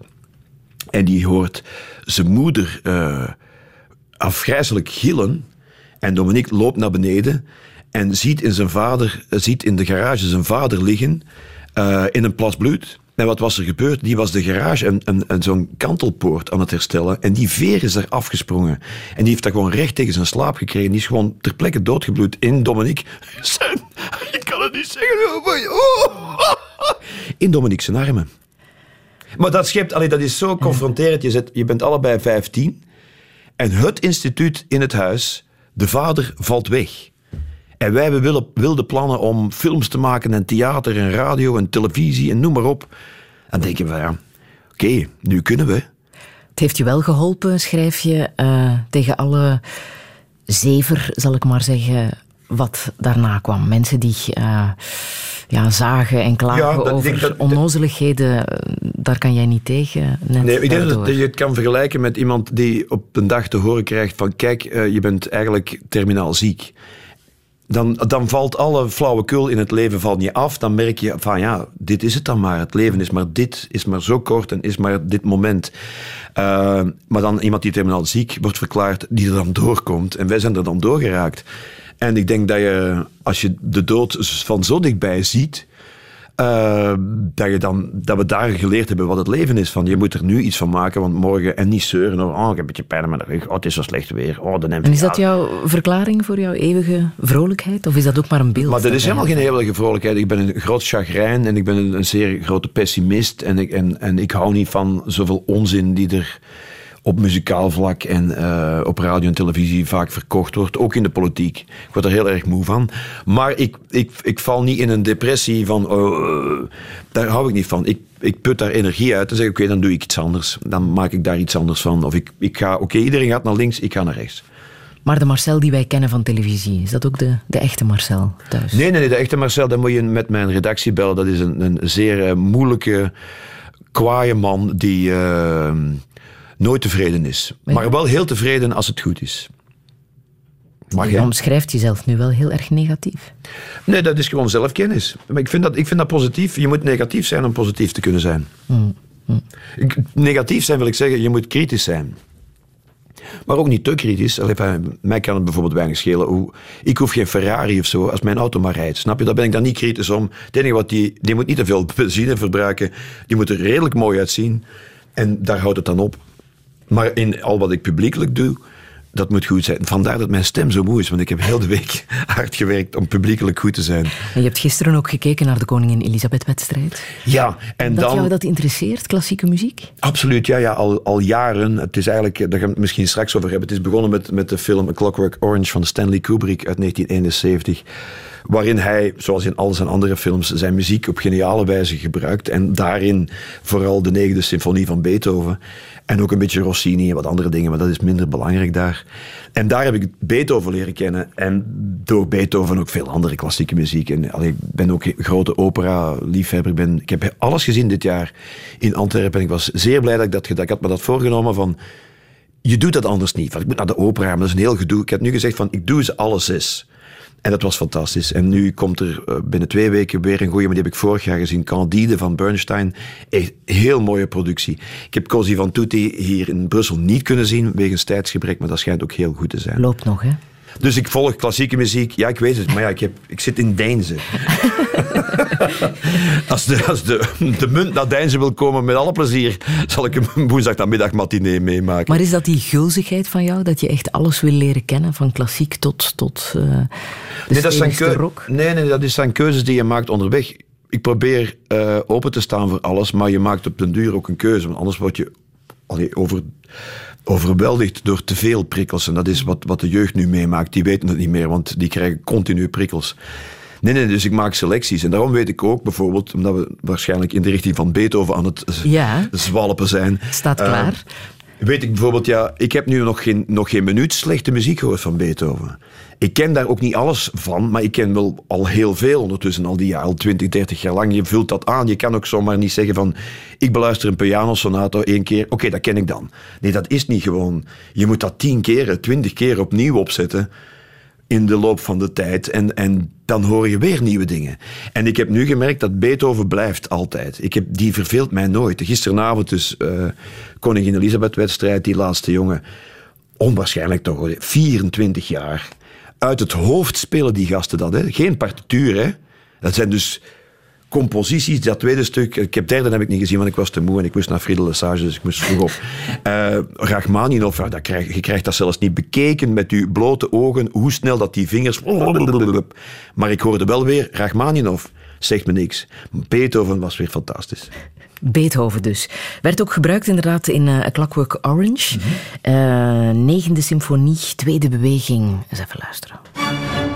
En die hoort zijn moeder eh, afgrijzelijk gillen. En Dominique loopt naar beneden en ziet in, zijn vader, eh, ziet in de garage zijn vader liggen eh, in een plas bloed. En wat was er gebeurd? Die was de garage en, en, zo'n kantelpoort aan het herstellen. En die veer is er afgesprongen. En die heeft dat gewoon recht tegen zijn slaap gekregen. Die is gewoon ter plekke doodgebloed in Dominique. Zijn, ik kan het niet zeggen. oh, oh. In Dominique zijn armen. Maar dat schept, allee, dat is zo confronterend. Je, zit, je bent allebei 15. En het instituut in het huis, de vader valt weg. En wij hebben wilde, wilde plannen om films te maken en theater en radio en televisie en noem maar op. Dan denken we, ja, oké, nu kunnen we. Het heeft je wel geholpen, schrijf je, eh, tegen alle zever, zal ik maar zeggen, wat daarna kwam. Mensen die eh, ja, zagen en klagen Ja, dat- over dat- onnozeligheden, daar kan jij niet tegen. Net Nee, ik denk dat je het kan vergelijken met iemand die op een dag te horen krijgt van kijk, eh, je bent eigenlijk terminaal ziek. Dan, dan valt alle flauwekul in het leven van je af. Dan merk je van ja, dit is het dan maar. Het leven is maar dit, is maar zo kort en is maar dit moment. Eh, maar dan iemand die terminaal ziek wordt verklaard, die er dan doorkomt. En wij zijn er dan doorgeraakt. En ik denk dat je, als je de dood van zo dichtbij ziet, eh, dat, je dan, dat we daar geleerd hebben wat het leven is. Van, je moet er nu iets van maken, want morgen... En niet zeuren over, oh, ik heb een beetje pijn aan mijn rug. Oh, het is zo slecht weer. Oh, de en is dat jouw verklaring voor jouw eeuwige vrolijkheid? Of is dat ook maar een beeld? Maar dat is helemaal geen eeuwige vrolijkheid. Ik ben een groot chagrijn en ik ben een, een zeer grote pessimist. En ik, en, en ik hou niet van zoveel onzin die er op muzikaal vlak en uh, op radio en televisie vaak verkocht wordt, ook in de politiek. Ik word er heel erg moe van. Maar ik, ik, ik val niet in een depressie van, uh, daar hou ik niet van. Ik, ik put daar energie uit en zeg, oké, dan doe ik iets anders. Dan maak ik daar iets anders van. Of ik, ik ga, oké, iedereen gaat naar links, ik ga naar rechts. Maar de Marcel die wij kennen van televisie, is dat ook de, de echte Marcel thuis? Nee, nee, nee, de echte Marcel, dan moet je met mijn redactie bellen. Dat is een, een zeer uh, moeilijke, kwaaie man die nooit tevreden is. Maar wel heel tevreden als het goed is. Maar je omschrijft jezelf nu wel heel erg negatief. Nee, dat is gewoon zelfkennis. Maar ik vind dat, ik vind dat positief. Je moet negatief zijn om positief te kunnen zijn. Mm, mm. Negatief zijn wil ik zeggen, je moet kritisch zijn. Maar ook niet te kritisch. mij kan het bijvoorbeeld weinig schelen. Ik hoef geen Ferrari of zo als mijn auto maar rijdt. Snap je? Daar ben ik dan niet kritisch om. Het enige wat die, die moet niet te veel benzine verbruiken. Die moet er redelijk mooi uitzien. En daar houdt het dan op. Maar in al wat ik publiekelijk doe, dat moet goed zijn. Vandaar dat mijn stem zo moe is, want ik heb heel de week hard gewerkt om publiekelijk goed te zijn. En je hebt gisteren ook gekeken naar de Koningin Elisabeth-wedstrijd. Ja, en dat dan... jou dat interesseert, klassieke muziek? Absoluut, ja, ja al, al jaren. Het is eigenlijk, daar gaan we het misschien straks over hebben. Het is begonnen met, met de film A Clockwork Orange van Stanley Kubrick uit 1971 waarin hij, zoals in al zijn andere films, zijn muziek op geniale wijze gebruikt. En daarin vooral de negende symfonie van Beethoven. En ook een beetje Rossini en wat andere dingen, maar dat is minder belangrijk daar. En daar heb ik Beethoven leren kennen. En door Beethoven ook veel andere klassieke muziek. En allee, ik ben ook een grote opera-liefhebber. Ik, ik heb alles gezien dit jaar in Antwerpen. En ik was zeer blij dat ik dat gedaan Ik had me dat voorgenomen van... Je doet dat anders niet. ik moet naar de opera, maar dat is een heel gedoe. Ik heb nu gezegd van, ik doe ze alle zes. En dat was fantastisch. En nu komt er eh, binnen twee weken weer een goede, maar die heb ik vorig jaar gezien. Candide van Bernstein. Echt heel mooie productie. Ik heb Cosi van Tutti hier in Brussel niet kunnen zien, wegens tijdsgebrek, maar dat schijnt ook heel goed te zijn. Loopt nog, hè? Dus ik volg klassieke muziek. Ja, ik weet het, maar ja, ik, heb, ik zit in Deinzen. als de, als de, de munt naar Deinzen wil komen, met alle plezier, zal ik een woensdag matinee meemaken. Maar is dat die gulzigheid van jou, dat je echt alles wil leren kennen, van klassiek tot, tot uh, nee, dat zijn rock? Nee, nee, dat zijn keuzes die je maakt onderweg. Ik probeer uh, open te staan voor alles, maar je maakt op den duur ook een keuze, want anders word je allee, over overweldigd door te veel prikkels. En dat is wat, wat de jeugd nu meemaakt. Die weten het niet meer, want die krijgen continu prikkels. Nee, nee, dus ik maak selecties. En daarom weet ik ook bijvoorbeeld, omdat we waarschijnlijk in de richting van Beethoven aan het ja. zwalpen zijn. Staat klaar. Weet ik bijvoorbeeld, ja, ik heb nu nog geen, nog geen minuut slechte muziek gehoord van Beethoven. Ik ken daar ook niet alles van, maar ik ken wel al heel veel ondertussen, al die jaar, al 20, 30 jaar lang. Je vult dat aan. Je kan ook zomaar niet zeggen van, ik beluister een pianosonate één keer, oké, dat ken ik dan. Nee, dat is niet gewoon. Je moet dat tien keer, twintig keer opnieuw opzetten in de loop van de tijd. En, en dan hoor je weer nieuwe dingen. En ik heb nu gemerkt dat Beethoven blijft altijd. Ik heb, die verveelt mij nooit. Gisteravond dus uh, Koningin Elisabeth-wedstrijd, die laatste jongen. Onwaarschijnlijk toch, 24 jaar. Uit het hoofd spelen die gasten dat. Hè. Geen partituur, hè. Dat zijn dus composities, dat tweede stuk, ik heb derde heb ik niet gezien, want ik was te moe en ik moest naar Friedel Lesage, dus ik moest vroeg op. Uh, Rachmaninov, dat krijg, je krijgt dat zelfs niet bekeken met je blote ogen, hoe snel dat die vingers... Maar ik hoorde wel weer, Rachmaninov zegt me niks. Beethoven was weer fantastisch. Beethoven dus. Werd ook gebruikt inderdaad in uh, A Clockwork Orange. Mm -hmm. uh, negende symfonie, tweede beweging. Eens even luisteren.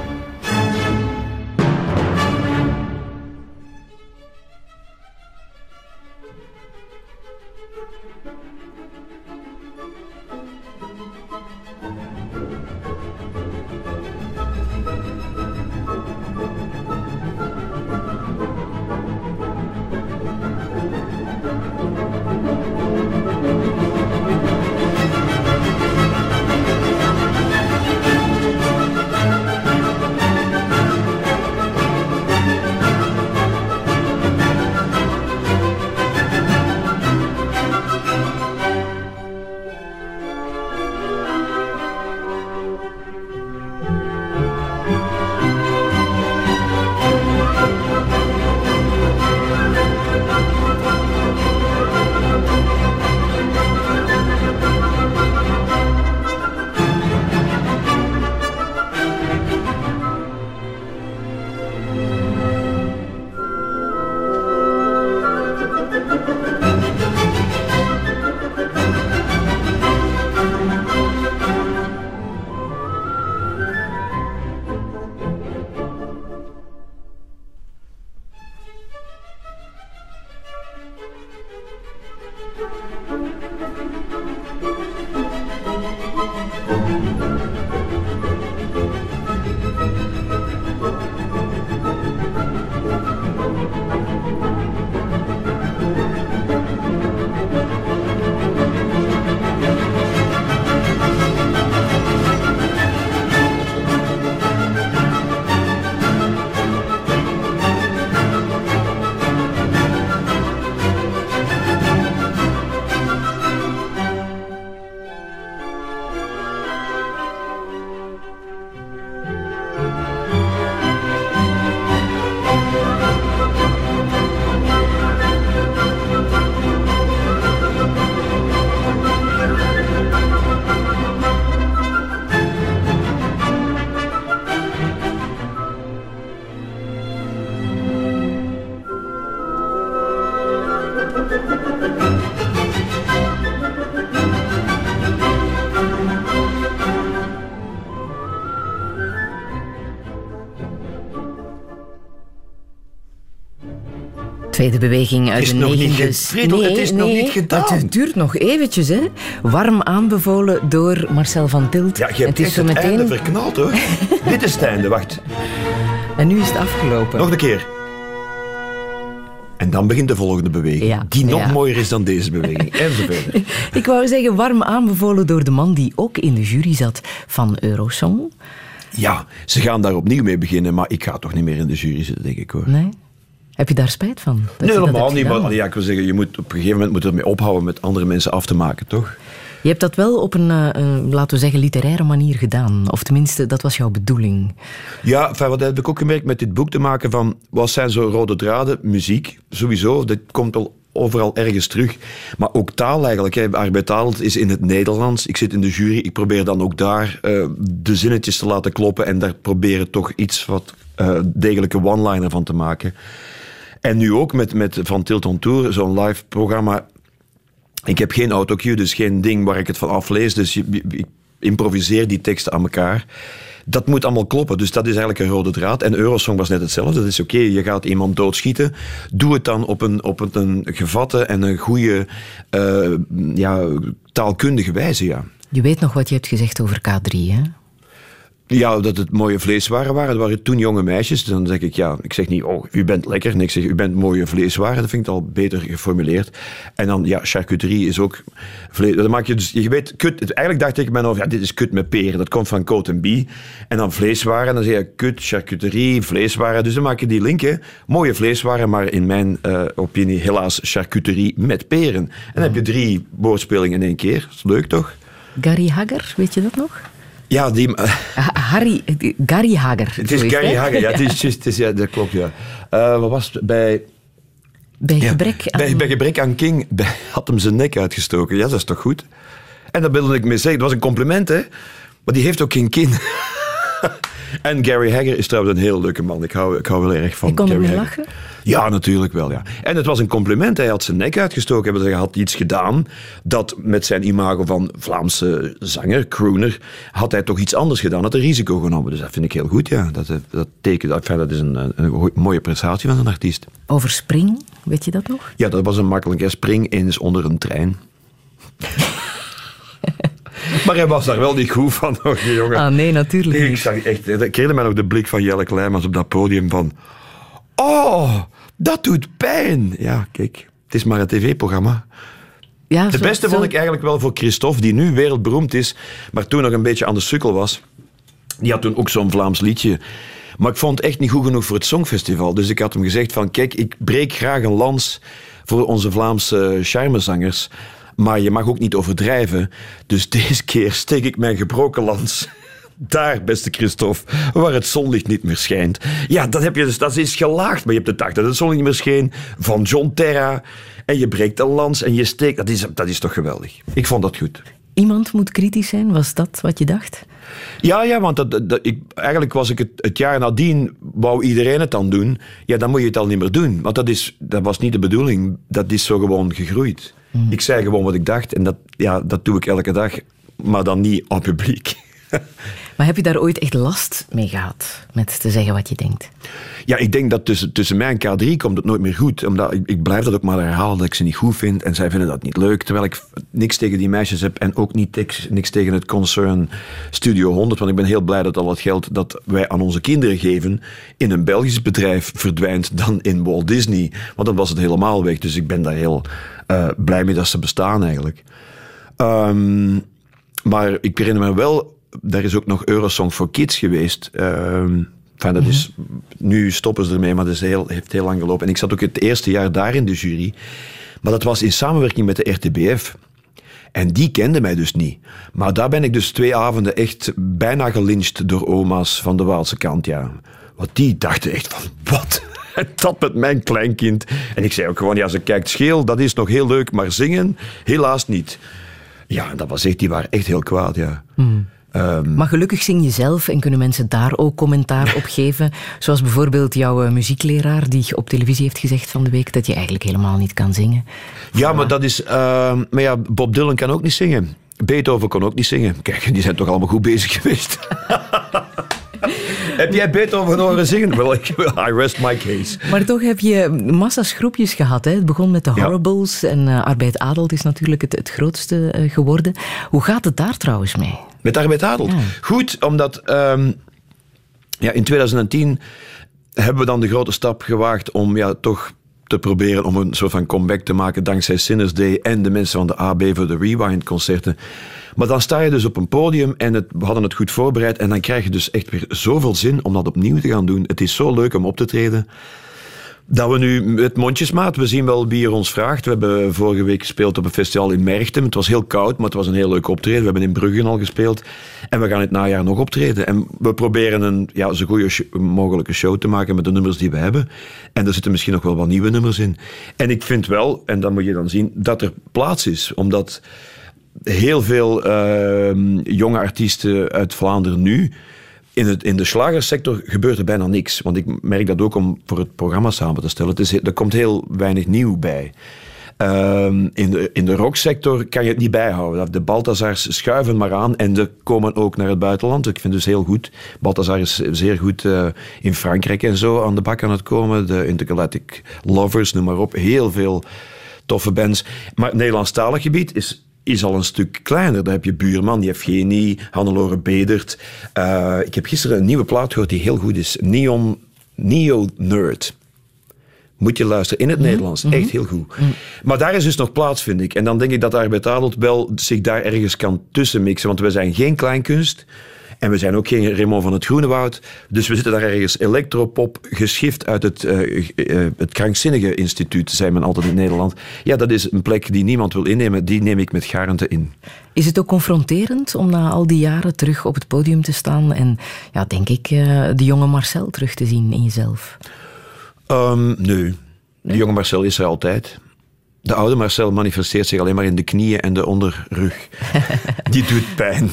Tweede beweging uit is de nog niet Friedel, het is nog niet gedaan. Het duurt nog eventjes, hè. Warm aanbevolen door Marcel van Tilt. Ja, je hebt het is zo het meteen... einde verknald, hoor. Dit is het einde, wacht. En nu is het afgelopen. Nog een keer. En dan begint de volgende beweging. Ja, die nog ja. mooier is dan deze beweging. En zo verder. Ik wou zeggen, warm aanbevolen door de man die ook in de jury zat van Eurosong. Ja, ze gaan daar opnieuw mee beginnen, maar ik ga toch niet meer in de jury zitten, denk ik hoor. Nee? Heb je daar spijt van? Nee, helemaal niet. Maar ja, ik wil zeggen, je moet op een gegeven moment moet ermee ophouden met andere mensen af te maken, toch? Je hebt dat wel op een, eh, eh, laten we zeggen, literaire manier gedaan. Of tenminste, dat was jouw bedoeling. Ja, enfin, wat heb ik ook gemerkt met dit boek te maken van... Wat zijn zo rode draden? Muziek, sowieso. Dat komt al overal ergens terug. Maar ook taal eigenlijk. Hè. Is in het Nederlands. Ik zit in de jury. Ik probeer dan ook daar eh, de zinnetjes te laten kloppen. En daar proberen toch iets wat eh, degelijke one-liner van te maken. En nu ook met, met Van Tilt on Tour, zo'n live programma. Ik heb geen autocue, dus geen ding waar ik het van aflees. Dus ik improviseer die teksten aan elkaar. Dat moet allemaal kloppen, dus dat is eigenlijk een rode draad. En Eurosong was net hetzelfde. Dat is oké, je gaat iemand doodschieten. Doe het dan op een, op een gevatte en een goede eh, ja, taalkundige wijze, ja. Je weet nog wat je hebt gezegd over K3, hè? Ja, dat het mooie vleeswaren waren. Dat waren toen jonge meisjes. Dan zeg ik, ja, ik zeg niet, oh, u bent lekker. Nee, ik zeg, u bent mooie vleeswaren. Dat vind ik al beter geformuleerd. En dan, ja, charcuterie is ook vlees. Dan maak je dus, je weet, kut. Eigenlijk dacht ik bij over, ja, dit is kut met peren. Dat komt van coat and bee. En dan vleeswaren. Dan zeg je, kut, charcuterie, vleeswaren. Dus dan maak je die link, hè. Mooie vleeswaren, maar in mijn eh, opinie helaas charcuterie met peren. En dan heb je drie woordspelingen in één keer. Dat is leuk, toch? Gary Hager, weet je dat nog? Ja, die... Ha- Harry, eh, Gary Hager. Het is Gary? Hager, ja, het is, juist, het is, ja, dat klopt, ja. Eh, wat was het? Bij, Bij ja, gebrek aan... bij, bij gebrek aan King bij- had hem zijn nek uitgestoken. Ja, dat is toch goed? En dat wilde ik mee zeggen. Het was een compliment, hè. Maar die heeft ook geen kin. en Gary Hager is trouwens een heel leuke man. Ik hou, ik hou wel erg van Je kon Gary lachen? Ja, natuurlijk wel, ja. En het was een compliment. Hij had zijn nek uitgestoken. Hij had iets gedaan dat met zijn imago van Vlaamse zanger, crooner, had hij toch iets anders gedaan. Had een risico genomen. Dus dat vind ik heel goed, ja. Dat, dat, tekent, enfin, dat is een, een, een mooie prestatie van een artiest. Over Spring, weet je dat nog? Ja, dat was een makkelijke spring eens onder een trein. maar hij was daar wel niet goed van, hoor, jongen. Ah, nee, natuurlijk Ik niet. zag echt, ik herinner mij nog de blik van Jelle Kleimans op dat podium van... Oh, dat doet pijn. Ja, kijk, het is maar een tv-programma. Ja, Het zo- beste zo- vond ik eigenlijk wel voor Christophe, die nu wereldberoemd is, maar toen nog een beetje aan de sukkel was. Die had toen ook zo'n Vlaams liedje. Maar ik vond het echt niet goed genoeg voor het Songfestival. Dus ik had hem gezegd van, kijk, ik breek graag een lans voor onze Vlaamse charmezangers. Maar je mag ook niet overdrijven. Dus deze keer steek ik mijn gebroken lans daar, beste Christophe, waar het zonlicht niet meer schijnt. Ja, dat, heb je dus, dat is gelaagd. Maar je hebt de dag dat het zonlicht niet meer scheen van John Terra. En je breekt een lans en je steekt. Dat is, dat is toch geweldig. Ik vond dat goed. Iemand moet kritisch zijn, was dat wat je dacht? Ja, ja, want dat, dat, ik, eigenlijk was ik het, het jaar nadien, wou iedereen het dan doen. Ja, dan moet je het al niet meer doen. Want dat, is, dat was niet de bedoeling. Dat is zo gewoon gegroeid. Ik zei gewoon wat ik dacht en dat, ja, dat doe ik elke dag. Maar dan niet op publiek. Maar heb je daar ooit echt last mee gehad? Met te zeggen wat je denkt? Ja, ik denk dat tussen, tussen mij en K3 komt het nooit meer goed. Omdat ik, ik blijf dat ook maar herhalen dat ik ze niet goed vind. En zij vinden dat niet leuk. Terwijl ik niks tegen die meisjes heb. En ook niet niks, tegen het concern Studio 100. Want ik ben heel blij dat al het geld dat wij aan onze kinderen geven. in een Belgisch bedrijf verdwijnt dan in Walt Disney. Want dan was het helemaal weg. Dus ik ben daar heel uh, blij mee dat ze bestaan eigenlijk. Um, maar ik herinner me wel, er is ook nog Eurosong for Kids geweest. Enfin, dat is, nu stoppen ze ermee, maar dat is heel, heeft heel lang gelopen. En ik zat ook het eerste jaar daar in de jury. Maar dat was in samenwerking met de RTBF. En die kende mij dus niet. Maar daar ben ik dus twee avonden echt bijna gelyncht door oma's van de Waalse kant, ja. Want die dachten echt van, wat? dat met mijn kleinkind. En ik zei ook gewoon, ja, ze kijkt scheel, dat is nog heel leuk, maar zingen, helaas niet. Ja, dat was echt, die waren echt heel kwaad, ja. Mm. Um, maar gelukkig zing je zelf en kunnen mensen daar ook commentaar op geven. Zoals bijvoorbeeld jouw uh, muziekleraar die op televisie heeft gezegd van de week dat je eigenlijk helemaal niet kan zingen. Ja, maar dat is... Uh, maar ja, Bob Dylan kan ook niet zingen. Beethoven kon ook niet zingen. Kijk, die zijn toch allemaal goed bezig geweest. heb jij Beethoven horen zingen? Well, I rest my case. Maar toch heb je massa's groepjes gehad. Hè? Het begon met de Horribles en uh, Arbeid Adelt is natuurlijk het, het grootste uh, geworden. Hoe gaat het daar trouwens mee? Met Arbeid Adelt? Goed, omdat um, ja, in 2010 hebben we dan de grote stap gewaagd om ja, toch te proberen om een soort van comeback te maken dankzij Sinners Day en de mensen van de AB voor de Rewind concerten. Maar dan sta je dus op een podium en het, we hadden het goed voorbereid en dan krijg je dus echt weer zoveel zin om dat opnieuw te gaan doen. Het is zo leuk om op te treden. Dat we nu met mondjesmaat, we zien wel wie er ons vraagt. We hebben vorige week gespeeld op een festival in Merchtem. Het was heel koud, maar het was een heel leuk optreden. We hebben in Bruggen al gespeeld. En we gaan het najaar nog optreden. En we proberen een ja, zo goede mogelijke show te maken met de nummers die we hebben. En er zitten misschien nog wel wat nieuwe nummers in. En ik vind wel, en dat moet je dan zien, dat er plaats is. Omdat heel veel uh, jonge artiesten uit Vlaanderen nu. In, het, in de slagersector gebeurt er bijna niks. Want ik merk dat ook om voor het programma samen te stellen. Het is, er komt heel weinig nieuw bij. Uh, in, de, in de rocksector kan je het niet bijhouden. De Balthazars schuiven maar aan en ze komen ook naar het buitenland. Ik vind het dus heel goed. Balthazar is zeer goed uh, in Frankrijk en zo aan de bak aan het komen. De Intergalactic Lovers, noem maar op. Heel veel toffe bands. Maar het Nederlandstalig gebied is is al een stuk kleiner. Daar heb je Buurman, die heeft Genie, Hannelore Bedert. Uh, ik heb gisteren een nieuwe plaat gehoord die heel goed is. Neon, Neo Nerd. Moet je luisteren in het mhm. Nederlands. Echt mhm. heel goed. Mhm. Maar daar is dus nog plaats, vind ik. En dan denk ik dat Arbeid Adelt wel zich daar ergens kan tussenmixen. Want we zijn geen kleinkunst. En we zijn ook geen Raymond van het Groenewoud. Dus we zitten daar ergens electropop, geschift uit het, uh, uh, het Krankzinnige Instituut, zei men altijd in Nederland. Ja, dat is een plek die niemand wil innemen. Die neem ik met garante in. Is het ook confronterend om na al die jaren terug op het podium te staan en, ja, denk ik, uh, de jonge Marcel terug te zien in jezelf? Um, nee. De jonge Marcel is er altijd. De oude Marcel manifesteert zich alleen maar in de knieën en de onderrug. Die doet pijn.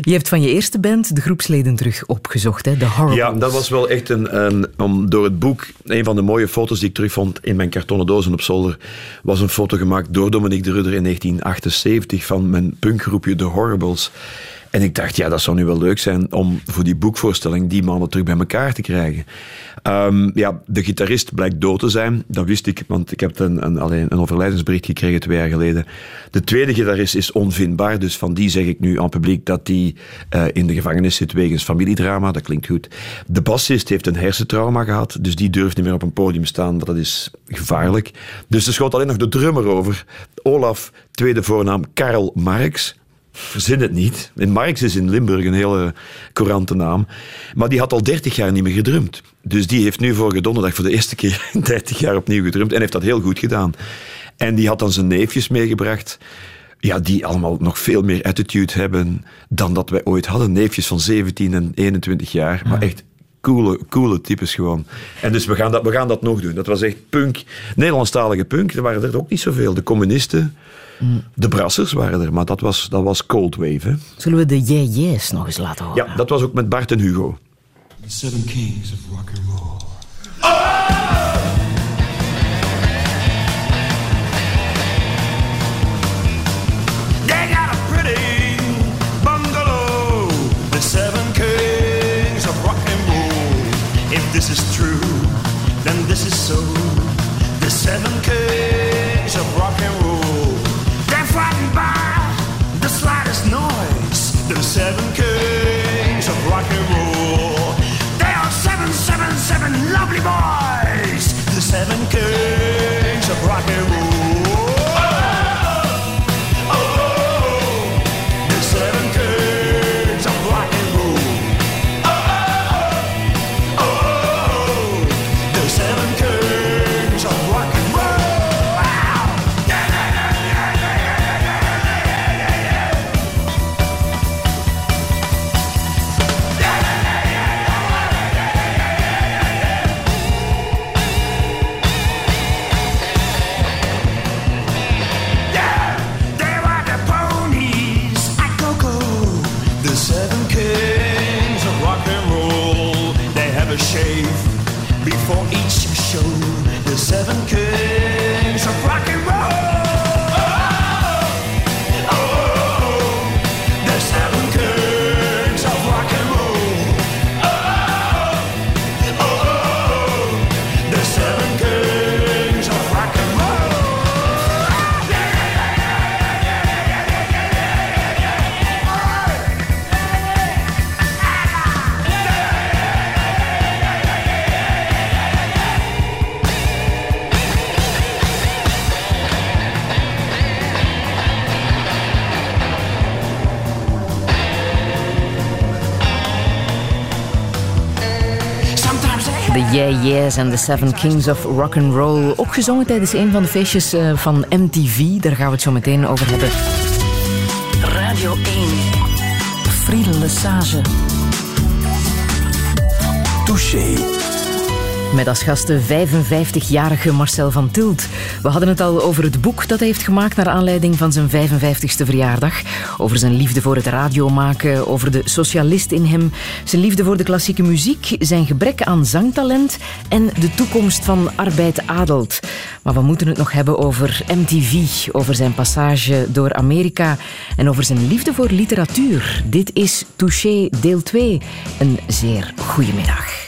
Je hebt van je eerste band de groepsleden terug opgezocht, hè? de Horribles. Ja, dat was wel echt een, een, om, door het boek. Een van de mooie foto's die ik terugvond in mijn kartonnen dozen op zolder, was een foto gemaakt door Dominique de Rudder in 1978 van mijn punkgroepje The Horribles. En ik dacht, ja, dat zou nu wel leuk zijn om voor die boekvoorstelling die mannen terug bij elkaar te krijgen. Um, ja, de gitarist blijkt dood te zijn. Dat wist ik, want ik heb een, een, alleen een overlijdensbericht gekregen twee jaar geleden. De tweede gitarist is onvindbaar, dus van die zeg ik nu aan het publiek dat die uh, in de gevangenis zit wegens familiedrama. Dat klinkt goed. De bassist heeft een hersentrauma gehad, dus die durft niet meer op een podium staan, dat is gevaarlijk. Dus er schoot alleen nog de drummer over. Olaf, tweede voornaam Karel Marx. Verzin het niet. En Marx is in Limburg een hele courante naam. Maar die had al 30 jaar niet meer gedrumd. Dus die heeft nu vorige donderdag voor de eerste keer in 30 jaar opnieuw gedrumd. En heeft dat heel goed gedaan. En die had dan zijn neefjes meegebracht. Ja, die allemaal nog veel meer attitude hebben dan dat wij ooit hadden. Neefjes van 17 en 21 jaar. Maar echt coole, coole types gewoon. En dus we gaan, dat, we gaan dat nog doen. Dat was echt punk. Nederlandstalige punk. Er waren er ook niet zoveel. De communisten. Mm. De Brassers waren er, maar dat was, dat was Cold Zullen we de Yeah Yeahs nog eens laten horen? Ja, dat was ook met Bart en Hugo. The Seven Kings of Rock and Roll. If this is true, then this is so. The seven kings of rock and seven before each show. The seven kings Yeahs en de Seven Kings of Rock and Roll. Ook gezongen tijdens een van de feestjes eh, van MTV. Daar gaan we het zo meteen over hebben. Radio 1. Friedel Lesage. Touché. Met als gast de 55-jarige Marcel van Tilt. We hadden het al over het boek dat hij heeft gemaakt naar aanleiding van zijn 55ste verjaardag. Over zijn liefde voor het radiomaken, over de socialist in hem, zijn liefde voor de klassieke muziek, zijn gebrek aan zangtalent en de toekomst van arbeid adelt. Maar we moeten het nog hebben over MTV, over zijn passage door Amerika en over zijn liefde voor literatuur. Dit is Touché deel 2. Een zeer goede middag.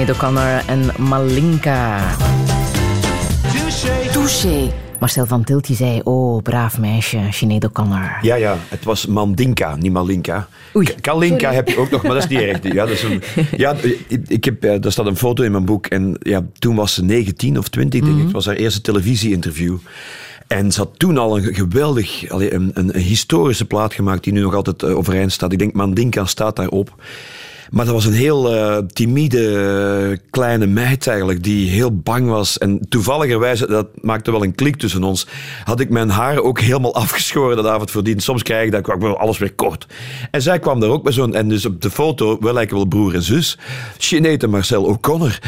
Sinead O'Connor en Malinka. Touché. Marcel van Tilt die zei, oh, braaf meisje, Sinead O'Connor. Ja, ja, het was Mandinka, niet Malinka. Oei, Kalinka sorry. heb je ook nog, maar dat is niet erg. Ja, dat is een, ja, ik, heb, eh, daar staat een foto in mijn boek. En ja, toen was ze 19 of 20, denk ik. Het was haar eerste televisie-interview. En ze had toen al een geweldig, een, een, een historische plaat gemaakt die nu nog altijd eh, overeind staat. Ik denk Mandinka staat daarop. Maar dat was een heel eh, timide eh, kleine meid eigenlijk, die heel bang was. En toevalligerwijze, dat maakte wel een klik tussen ons, had ik mijn haar ook helemaal afgeschoren dat avond voordien. Soms krijg ik dat, ik wil alles weer kort. En zij kwam daar ook bij zo'n, en dus op de foto, we lijken wel broer en zus, Sinead en Marcel O'Connor.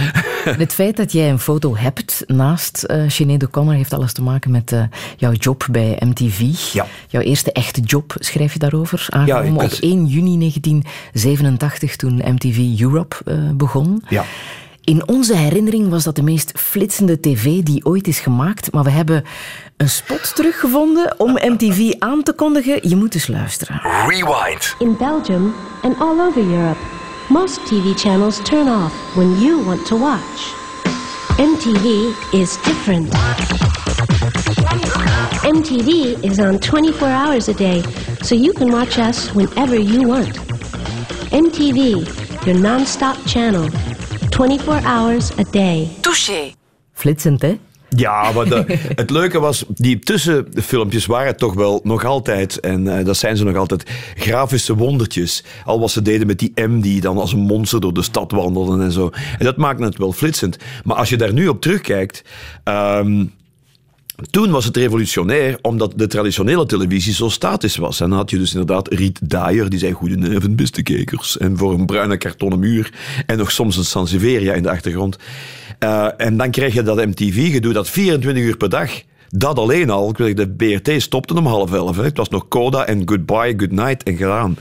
Het feit dat jij een foto hebt naast eh Sinead O'Connor heeft alles te maken met jouw job bij MTV. Ja. Jouw eerste echte job, schrijf je daarover, aangenomen op was- 1 juni 1987 toen MTV Europe eh, begon. Ja. In onze herinnering was dat de meest flitsende tv die ooit is gemaakt, maar we hebben een spot teruggevonden om MTV aan te kondigen. Je moet eens luisteren. Rewind. In Belgium and all over Europe, most TV channels turn off when you want to watch. MTV is different. MTV is on 24 hours a day, so you can watch us whenever you want. MTV, your non-stop channel, 24 hours a day. Touché. Flitsend, hè? Ja, maar de- het leuke was, die tussenfilmpjes waren toch wel nog altijd, en eh, dat zijn ze nog altijd, grafische wondertjes. Al wat ze deden met die M die dan als een monster door de stad wandelde en zo. En dat maakte het wel flitsend. Maar als je daar nu op terugkijkt... ehm, toen was het revolutionair, omdat de traditionele televisie zo statisch was. En dan had je dus inderdaad Riet Daier, die zei goedenavond beste kijkers. En voor een bruine kartonnen muur. En nog soms een Sansevieria in de achtergrond. Eh, en dan kreeg je dat MTV-gedoe, dat 24 uur per dag. Dat alleen al. De BRT stopte om half elf. Hè. Het was nog Coda en Goodbye, Goodnight en gedaan.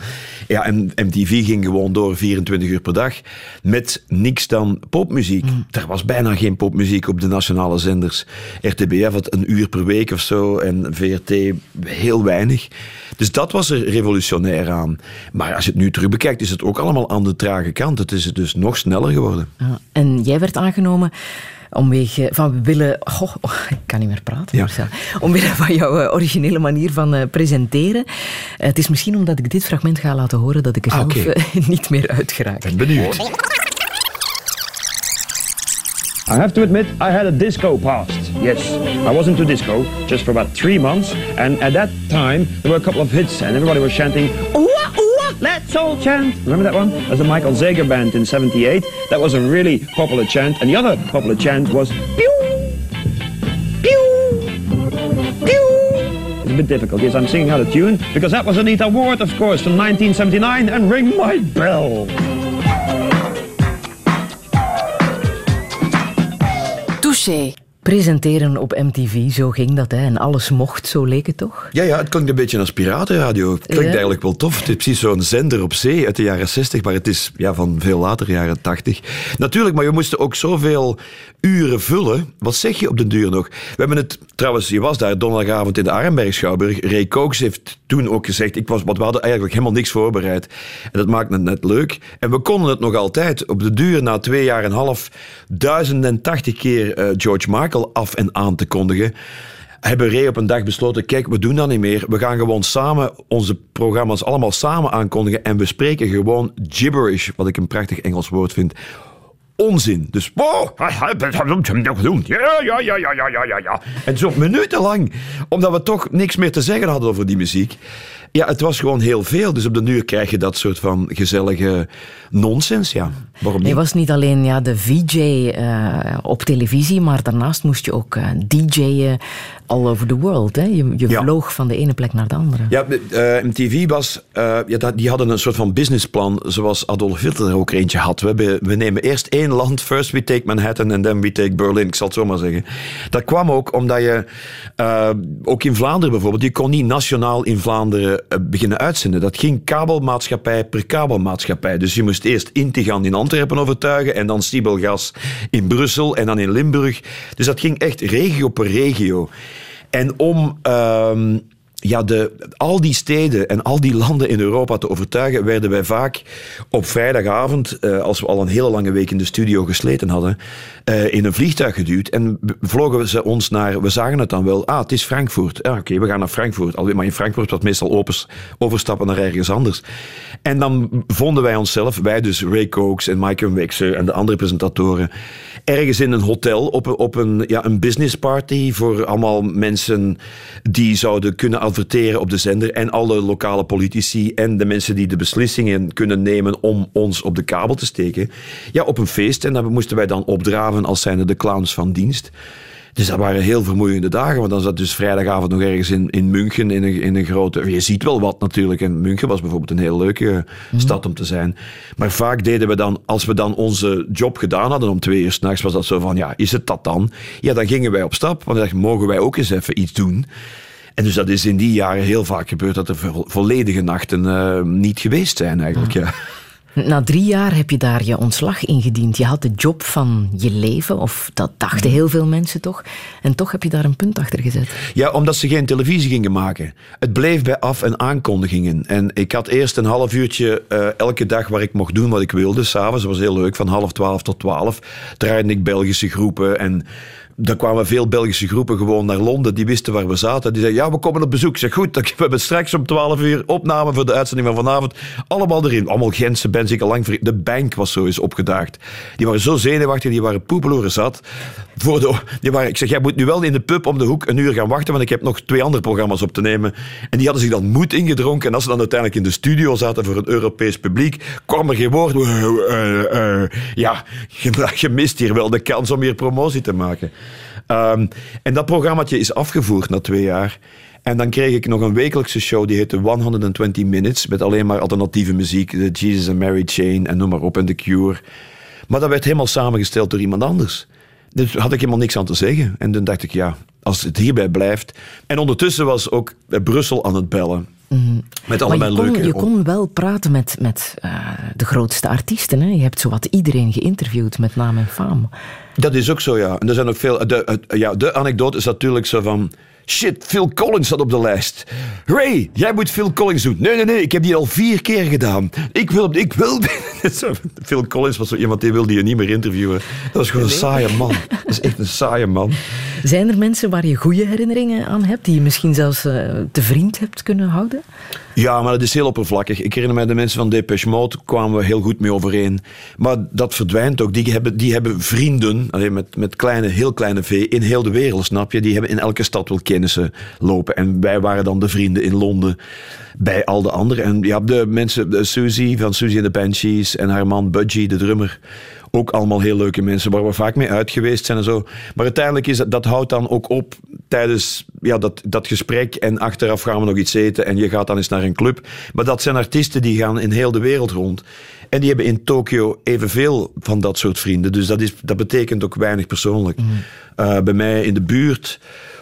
Ja, en MTV ging gewoon door 24 uur per dag. Met niks dan popmuziek. Er was bijna geen popmuziek op de nationale zenders. RTBF had een uur per week of zo. En VRT heel weinig. Dus dat was er revolutionair aan. Maar als je het nu terug bekijkt, is het ook allemaal aan de trage kant. Het is dus nog sneller geworden. Ja, en jij werd aangenomen omwege van we willen... Goh, oh, ik kan niet meer praten. Ja. Marcel. Omwille van jouw eh, originele manier van eh, presenteren. Eh, het is misschien omdat ik dit fragment ga laten horen dat ik er Ah, zelf niet meer uitgeraak. Ben benieuwd. I have to admit, I had a disco past. Yes, I was into disco just for about three months, and at that time there were a couple of hits, and everybody was chanting, "Ooh, ooh, chant." Remember that one? Was the Michael Zager band in '78. That was a really popular chant, and the other popular chant was "Pew, pew, pew." It's a bit difficult. Yes, I'm singing out of tune because that was Anita Ward, of course, from 1979, and "Ring My Bell." Touché. Presenteren op MTV, zo ging dat. Hè. En alles mocht, zo leek het toch? Ja, ja, het klinkt een beetje als piratenradio. Het klinkt Ja. eigenlijk wel tof. Het is precies zo'n zender op zee uit de jaren 60, maar het is ja, van veel later, jaren 80. Natuurlijk, maar je moest ook zoveel uren vullen. Wat zeg je op den duur nog? We hebben het, trouwens, je was daar donderdagavond in de Arenberg Schouwburg. Ray Cokes heeft toen ook gezegd, ik was, want we hadden eigenlijk helemaal niks voorbereid. En dat maakt het net leuk. En we konden het nog altijd. Op de duur, na twee jaar en een half, 1080 keer eh, George af en aan te kondigen, hebben Ray op een dag besloten, kijk, we doen dat niet meer. We gaan gewoon samen onze programma's allemaal samen aankondigen en we spreken gewoon gibberish, wat ik een prachtig Engels woord vind. Onzin. Dus wow, ja, ja, ja, ja, ja, ja, ja. En zo minutenlang, omdat we toch niks meer te zeggen hadden over die muziek. Ja, het was gewoon heel veel. Dus op de nu krijg je dat soort van gezellige nonsens, ja. Waarom Je niet? was niet alleen ja, de VJ eh, op televisie, maar daarnaast moest je ook eh, DJ'en all over the world. Hè. Je, je Ja. vloog van de ene plek naar de andere. Ja, eh, MTV was, ja, die hadden een soort van businessplan, zoals Adolf Hitler er ook eentje had. We, we nemen eerst één land, first we take Manhattan and then we take Berlin, ik zal het zo maar zeggen. Dat kwam ook omdat je, ook in Vlaanderen bijvoorbeeld, je kon niet nationaal in Vlaanderen beginnen uitzenden. Dat ging kabelmaatschappij per kabelmaatschappij. Dus je moest eerst Intigan in Antwerpen overtuigen en dan Sibelgas in Brussel en dan in Limburg. Dus dat ging echt regio per regio. En om... ehm, ja, de, al die steden en al die landen in Europa te overtuigen, werden wij vaak op vrijdagavond, eh, als we al een hele lange week in de studio gesleten hadden, eh, in een vliegtuig geduwd. En vlogen ze ons naar, we zagen het dan wel, ah, het is Frankfurt. Oké, we gaan naar Frankfurt. Alweer, Maar in Frankfurt was meestal opers, overstappen naar ergens anders. En dan vonden wij onszelf, wij dus Ray Cokes en Mike Wixer en de andere presentatoren, ergens in een hotel op, op een, ja, een business party voor allemaal mensen die zouden kunnen adverteren op de zender en alle lokale politici en de mensen die de beslissingen kunnen nemen om ons op de kabel te steken. Ja, op een feest en dan moesten wij dan opdraven als zijnde de clowns van dienst. Dus dat waren heel vermoeiende dagen, want dan zat dus vrijdagavond nog ergens in, in München in een, in een grote... Je ziet wel wat natuurlijk, en München was bijvoorbeeld een heel leuke stad om te zijn. Maar vaak deden we dan, als we dan onze job gedaan hadden om twee uur s'nachts, was dat zo van, ja, is het dat dan? Ja, dan gingen wij op stap, want dan dachten, mogen wij ook eens even iets doen? En dus dat is in die jaren heel vaak gebeurd, dat er vo- volledige nachten eh, niet geweest zijn eigenlijk, ja. Na drie jaar heb je daar je ontslag ingediend. Je had de job van je leven, of dat dachten heel veel mensen toch. En toch heb je daar een punt achter gezet. Ja, omdat ze geen televisie gingen maken. Het bleef bij af- en aankondigingen. En ik had eerst een half uurtje eh, elke dag waar ik mocht doen wat ik wilde. S'avonds, was heel leuk, van half twaalf tot twaalf. Draaide ik Belgische groepen en... Dan kwamen veel Belgische groepen gewoon naar Londen. Die wisten waar we zaten. Die zeiden, ja, we komen op bezoek. Ik zeg, goed, we hebben straks om 12 uur opname voor de uitzending van vanavond. Allemaal erin. Allemaal Gentse bands, lang De Bank was zo eens opgedaagd. Die waren zo zenuwachtig, die waren poepeloeren zat. Voor die waren, ik zeg, jij moet nu wel in de pub om de hoek een uur gaan wachten, want ik heb nog twee andere programma's op te nemen. En die hadden zich dan moed ingedronken. En als ze dan uiteindelijk in de studio zaten voor een Europees publiek, kwam er geen woord. Eh, eh, ja, je, je mist hier wel de kans om hier promotie te maken. Ehm, en dat programmaatje is afgevoerd na twee jaar. En dan kreeg ik nog een wekelijkse show die heette 120 Minutes. Met alleen maar alternatieve muziek. De Jesus and Mary Chain en noem maar op. En The Cure. Maar dat werd helemaal samengesteld door iemand anders. Dus had ik helemaal niks aan te zeggen. En toen dacht ik, ja, als het hierbij blijft. En ondertussen was ook eh, Brussel aan het bellen. Met Maar allemaal je kon, leuke... je kon wel praten met, met eh, de grootste artiesten. Hè? Je hebt zowat iedereen geïnterviewd met naam en faam. Dat is ook zo, ja. En er zijn ook veel. De, ja, de anekdote is natuurlijk zo van. Shit, Phil Collins staat op de lijst. Ray, jij moet Phil Collins doen. Nee, nee, nee, ik heb die al vier keer gedaan. Ik wil, ik wil. Phil Collins was zo iemand die wilde je niet meer interviewen. Dat was gewoon een saaie man. Dat is echt een saaie man. Zijn er mensen waar je goede herinneringen aan hebt, die je misschien zelfs eh, te vriend hebt kunnen houden? Ja, maar dat is heel oppervlakkig. Ik herinner mij de mensen van Depeche Mode, kwamen we heel goed mee overeen. Maar dat verdwijnt ook. Die hebben, die hebben vrienden, alleen met, met kleine, heel kleine V, in heel de wereld, snap je? Die hebben in elke stad wel kennissen lopen. En wij waren dan de vrienden in Londen bij al de anderen. En ja, de mensen, Susie van Susie en de Banshees en haar man Budgie, de drummer. Ook allemaal heel leuke mensen waar we vaak mee uit geweest zijn en zo. Maar uiteindelijk is dat, dat houdt dan ook op tijdens ja, dat, dat gesprek. En achteraf gaan we nog iets eten en je gaat dan eens naar een club. Maar dat zijn artiesten die gaan in heel de wereld rond. En die hebben in Tokio evenveel van dat soort vrienden. Dus dat, is, dat betekent ook weinig persoonlijk. Eh, bij mij in de buurt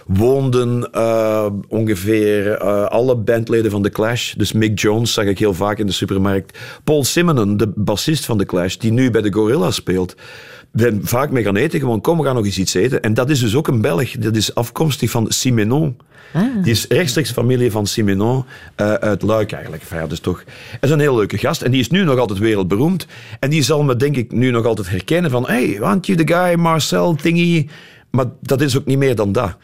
woonden eh, ongeveer eh, alle bandleden van The Clash. Dus Mick Jones zag ik heel vaak in de supermarkt. Paul Simonon, de bassist van The Clash, die nu bij de Gorilla speelt. Ben vaak mee gaan eten, gewoon kom, we gaan nog eens iets eten. En dat is dus ook een Belg, dat is afkomstig van Simenon. Die is rechtstreeks familie van Simenon eh, uit Luik eigenlijk. Ja, dus toch, hij is een heel leuke gast. En die is nu nog altijd wereldberoemd. En die zal me denk ik nu nog altijd herkennen van... Hey, want you the guy, Marcel Thingy... Maar dat is ook niet meer dan dat.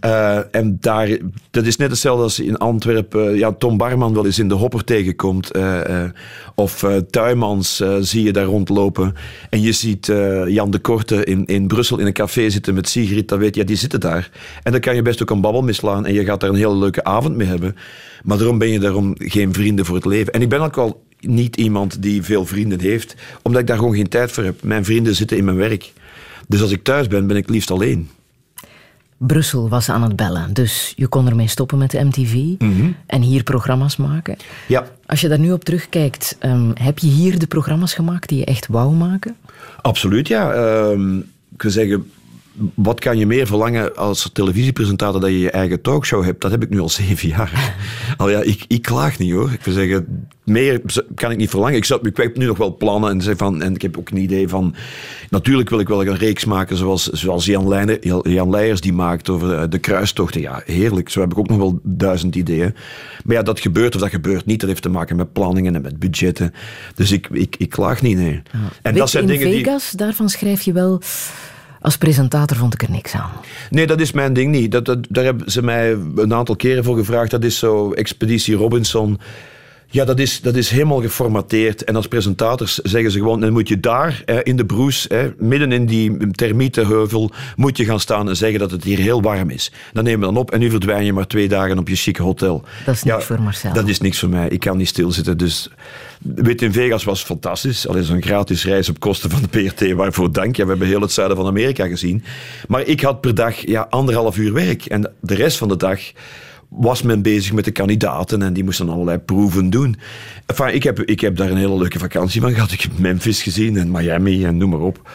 Eh, en daar, dat is net hetzelfde als in Antwerpen ja, Tom Barman wel eens in de hopper tegenkomt. eh, eh, of Tuymans eh, zie je daar rondlopen. En je ziet Jan de Korte in, in Brussel in een café zitten met Sigrid. Dan weet je, die zitten daar. En dan kan je best ook een babbel mislaan. En je gaat daar een hele leuke avond mee hebben. Maar daarom ben je daarom geen vrienden voor het leven. En ik ben ook wel niet iemand die veel vrienden heeft. Omdat ik daar gewoon geen tijd voor heb. Mijn vrienden zitten in mijn werk. Dus als ik thuis ben, ben ik liefst alleen. Brussel was aan het bellen, dus je kon ermee stoppen met de MTV en hier programma's maken. Ja. Als je daar nu op terugkijkt, ehm, heb je hier de programma's gemaakt die je echt wou maken? Absoluut, ja. Ehm, ik wil zeggen, wat kan je meer verlangen als televisiepresentator dat je je eigen talkshow hebt? Dat heb ik nu al zeven jaar. al ja, ik, ik klaag niet hoor. Ik wil zeggen, meer kan ik niet verlangen. Ik, zat, ik heb nu nog wel plannen en, zeg van, en ik heb ook een idee van... Natuurlijk wil ik wel een reeks maken zoals, zoals Jan, Leijner, Jan Leijers die maakt over eh, de kruistochten. Ja, heerlijk. Zo heb ik ook nog wel duizend ideeën. Maar ja, dat gebeurt of dat gebeurt niet. Dat heeft te maken met planningen en met budgetten. Dus ik, ik, ik klaag niet, nee. En Weet je, in Vegas, daarvan schrijf je wel... Als presentator vond ik er niks aan. Nee, dat is mijn ding niet. Dat, dat, daar hebben ze mij een aantal keren voor gevraagd. Dat is zo Expeditie Robinson. Ja, dat is, dat is helemaal geformateerd. En als presentators zeggen ze gewoon, dan moet je daar hè, in de broes, hè, midden in die termietenheuvel, moet je gaan staan en zeggen dat het hier heel warm is. Dan nemen we dan op en nu verdwijn je maar twee dagen op je chique hotel. Dat is niks voor Marcel. Dat is niks voor mij. Ik kan niet stilzitten. Dus Wit in Vegas was fantastisch. Alleen zo'n gratis reis op kosten van de PRT, waarvoor dank. Ja, we hebben heel het zuiden van Amerika gezien. Maar ik had per dag ja, anderhalf uur werk. En de rest van de dag was men bezig met de kandidaten en die moesten allerlei proeven doen. Ik, heb, ik heb daar een hele leuke vakantie van gehad. Ik heb Memphis gezien en Miami en noem maar op.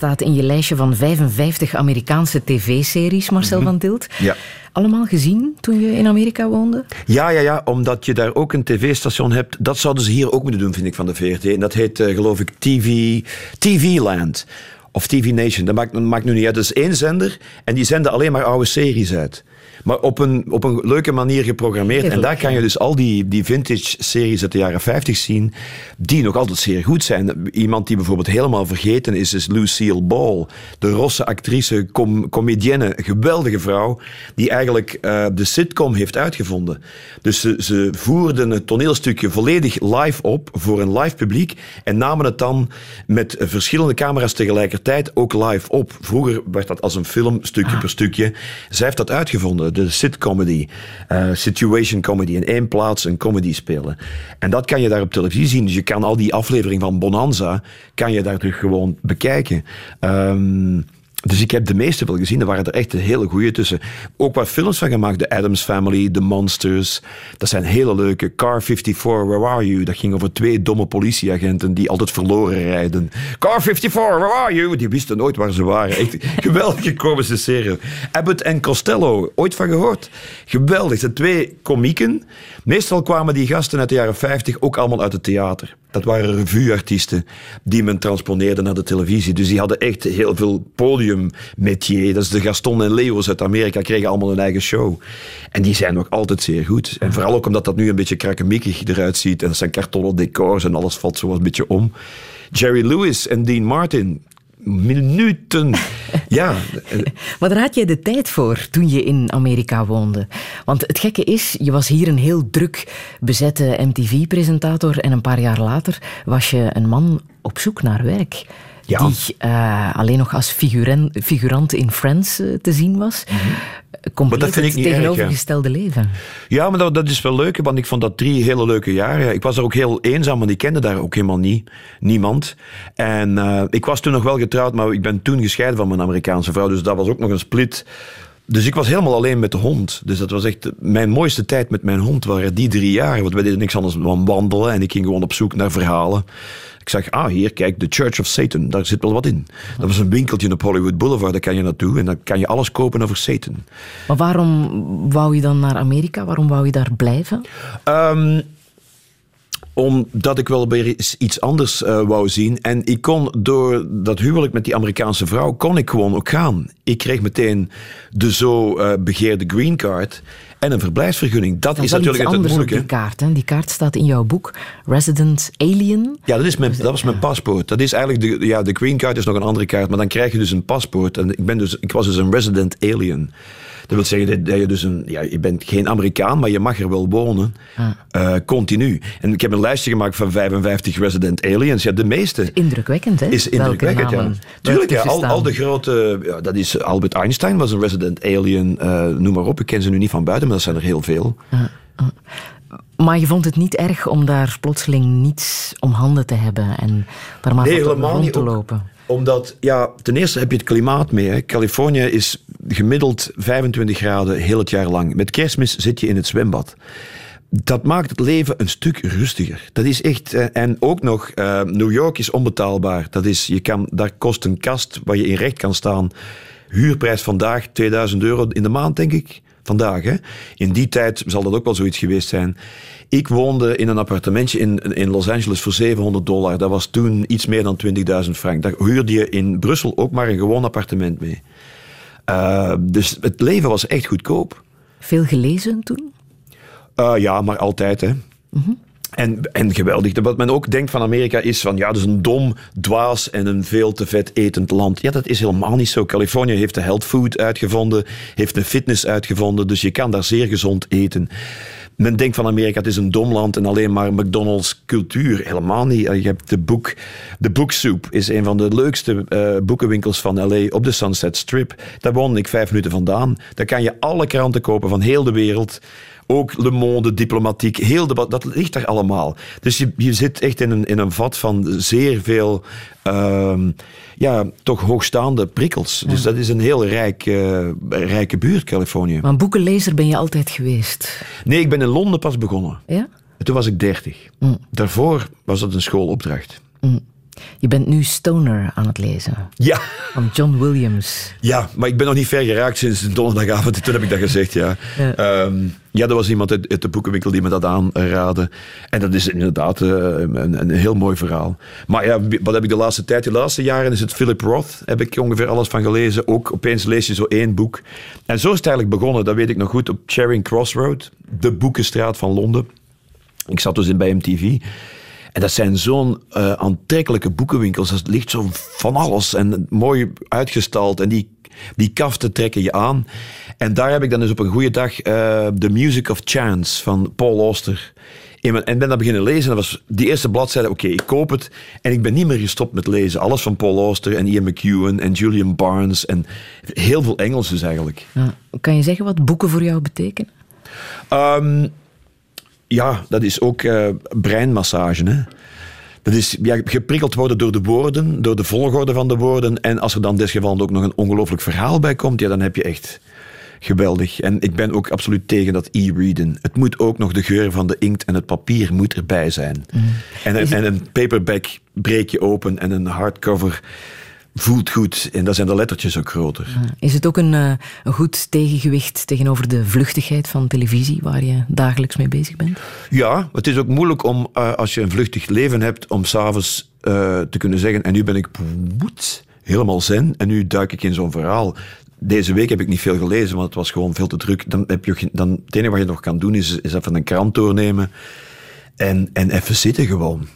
staat in je lijstje van 55 Amerikaanse tv-series, Marcel van Tilt. Ja. Allemaal gezien toen je in Amerika woonde? Ja, ja, ja, omdat je daar ook een tv-station hebt. Dat zouden ze hier ook moeten doen, vind ik, van de VRT. En dat heet, eh, geloof ik, TV, TV Land. Of TV Nation, dat maakt, dat maakt nu niet uit. Dat is één zender en die zenden alleen maar oude series uit. Maar op een, op een leuke manier geprogrammeerd. En daar kan je dus al die, die vintage-series uit de jaren 50 zien, die nog altijd zeer goed zijn. Iemand die bijvoorbeeld helemaal vergeten is, is Lucille Ball. De rosse actrice, com comedienne, geweldige vrouw, die eigenlijk eh, de sitcom heeft uitgevonden. Dus ze, ze voerden het toneelstukje volledig live op voor een live publiek en namen het dan met verschillende camera's tegelijkertijd ook live op. Vroeger werd dat als een film, stukje per stukje. Zij heeft dat uitgevonden de sitcomedy, eh, situation comedy. In één plaats een comedy spelen. En dat kan je daar op televisie zien. Dus je kan al die afleveringen van Bonanza, kan je daar terug gewoon bekijken. Ehm, dus ik heb de meeste wel gezien. Er waren er echt hele goede tussen. Ook wat films van gemaakt. The Addams Family, The Monsters. Dat zijn hele leuke. Car 54, Where Are You? Dat ging over twee domme politieagenten die altijd verloren rijden. Car 54, Where Are You? Die wisten nooit waar ze waren. Echt geweldige komische serie. Abbott en Costello. Ooit van gehoord? Geweldig. De twee komieken. Meestal kwamen die gasten uit de jaren 50 ook allemaal uit het theater. Dat waren revueartiesten die men transponeerde naar de televisie. Dus die hadden echt heel veel podiummetier. Dat is de Gaston en Leo's uit Amerika, kregen allemaal hun eigen show. En die zijn nog altijd zeer goed. En vooral ook omdat dat nu een beetje krakkemikkig eruit ziet. En dat zijn kartonnen decors en alles valt zo een beetje om. Jerry Lewis en Dean Martin. Minuten. ja. Maar daar had jij de tijd voor toen je in Amerika woonde. Want het gekke is, je was hier een heel druk bezette MTV-presentator en een paar jaar later was je een man op zoek naar werk. Ja. Die eh, alleen nog als figuren, figurant in Friends eh, te zien was. Compleet Mhm. Maar dat vind ik het niet erg, tegenovergestelde leven. Ja, maar dat, dat is wel leuk, want ik vond dat drie hele leuke jaren. Ik was er ook heel eenzaam, want ik kende daar ook helemaal niet, niemand. En eh, ik was toen nog wel getrouwd, maar ik ben toen gescheiden van mijn Amerikaanse vrouw, dus dat was ook nog een split. Dus ik was helemaal alleen met de hond. Dus dat was echt mijn mooiste tijd met mijn hond, waren die drie jaar. Want wij deden niks anders dan wandelen en ik ging gewoon op zoek naar verhalen. Ik zag, ah, hier, kijk, The Church of Satan, daar zit wel wat in. Dat was een winkeltje op Hollywood Boulevard, daar kan je naartoe en dan kan je alles kopen over Satan. Maar waarom wou je dan naar Amerika? Waarom wou je daar blijven? Ehm, omdat ik wel weer iets anders eh, wou zien. En ik kon door dat huwelijk met die Amerikaanse vrouw, kon ik gewoon ook gaan. Ik kreeg meteen de zo eh, begeerde green card en een verblijfsvergunning. Dat, Dat is natuurlijk iets het moeilijke. die kaart. Hè? Die kaart staat in jouw boek Resident Alien. Ja, dat, is mijn, dat was mijn paspoort. Dat is eigenlijk de, ja, de green card is nog een andere kaart, maar dan krijg je dus een paspoort. En ik, ben dus, ik was dus een resident alien. Dat wil zeggen dat- je dus een, ja, je bent geen Amerikaan, maar je mag er wel wonen, eh, continu. En ik heb een lijstje gemaakt van 55 resident aliens. Ja, de meeste Indrukwekkend, hè? is Welke indrukwekkend, ja. Tuurlijk, ja, al, al de grote... Ja, dat is, Albert Einstein was een resident alien, eh, noem maar op. Ik ken ze nu niet van buiten, maar dat zijn er heel veel. Maar je vond het niet erg om daar plotseling niets om handen te hebben en daar maar Nee, helemaal rond te lopen. Omdat, ja, ten eerste heb je het klimaat mee. Californië is gemiddeld 25 graden heel het jaar lang. Met kerstmis zit je in het zwembad. Dat maakt het leven een stuk rustiger. Dat is echt... eh, En ook nog, eh, New York is onbetaalbaar. Dat is, je kan, daar kost een kast waar je in recht kan staan. Huurprijs vandaag 2000 euro in de maand, denk ik. Vandaag, hè. In die tijd zal dat ook wel zoiets geweest zijn. Ik woonde in een appartementje in, in Los Angeles voor 700 dollar. Dat was toen iets meer dan 20.000 frank. Daar huurde je in Brussel ook maar een gewoon appartement mee. Eh, dus het leven was echt goedkoop. Veel gelezen toen? Eh, ja, maar altijd, hè. En, en geweldig. Wat men ook denkt van Amerika is van, ja, dat is een dom, dwaas en een veel te vet etend land. Ja, dat is helemaal niet zo. Californië heeft de health food uitgevonden, heeft de fitness uitgevonden, dus je kan daar zeer gezond eten. Men denkt van Amerika, het is een dom land en alleen maar McDonald's cultuur. Helemaal niet. Je hebt de boek, de Booksoep is een van de leukste eh, boekenwinkels van LA op de Sunset Strip. Daar woonde ik vijf minuten vandaan. Daar kan je alle kranten kopen van heel de wereld. Ook Le Monde, diplomatiek, heel de, dat ligt daar allemaal. Dus je, je zit echt in een, in een vat van zeer veel, ehm, ja, toch hoogstaande prikkels. Dus dat is een heel rijk, eh, rijke buurt, Californië. Maar een boekenlezer ben je altijd geweest. Nee, ik ben in Londen pas begonnen. Ja? En toen was ik dertig. Daarvoor was het een schoolopdracht. Je bent nu Stoner aan het lezen. Ja. Van John Williams. Ja, maar ik ben nog niet ver geraakt sinds de donderdagavond. Toen heb ik dat gezegd, ja. Ja. Ja, ja er was iemand uit, uit de boekenwinkel die me dat aanraadde. En dat is inderdaad eh, een, een heel mooi verhaal. Maar ja, wat heb ik de laatste tijd? De laatste jaren is het Philip Roth. Heb ik ongeveer alles van gelezen. Ook opeens lees je zo één boek. En zo is het eigenlijk begonnen, dat weet ik nog goed, op Charing Cross Road. De boekenstraat van Londen. Ik zat dus in bij MTV. En dat zijn zo'n eh, aantrekkelijke boekenwinkels. Dat ligt zo van alles en mooi uitgestald. En die, die kaften trekken je aan. En daar heb ik dan dus op een goede dag eh, The Music of Chance van Paul Auster. in mijn- En ben dat beginnen lezen. Dat was die eerste bladzijde. Oké, ik koop het. En ik ben niet meer gestopt met lezen. Alles van Paul Auster en Ian McEwan en Julian Barnes. En heel veel Engels dus eigenlijk. Ja. Kan je zeggen wat boeken voor jou betekenen? Ehm, ja, dat is ook eh, breinmassage. Hè? Dat is ja, geprikkeld worden door de woorden, door de volgorde van de woorden. En als er dan desgevallen ook nog een ongelooflijk verhaal bij komt, ja, dan heb je echt geweldig. En ik ben ook absoluut tegen dat e-readen. Het moet ook nog de geur van de inkt en het papier moet erbij zijn. En, een- en een paperback breek je open en een hardcover voelt goed. En dan zijn de lettertjes ook groter. Is het ook een, eh, een goed tegengewicht tegenover de vluchtigheid van televisie, waar je dagelijks mee bezig bent? Ja, het is ook moeilijk om, eh, als je een vluchtig leven hebt, om s'avonds eh te kunnen zeggen, en nu ben ik woed, helemaal zen, en nu duik ik in zo'n verhaal. Deze week heb ik niet veel gelezen, want het was gewoon veel te druk. Dan heb je, dan, het enige wat je nog kan doen, is, is even een krant doornemen en, en even zitten gewoon.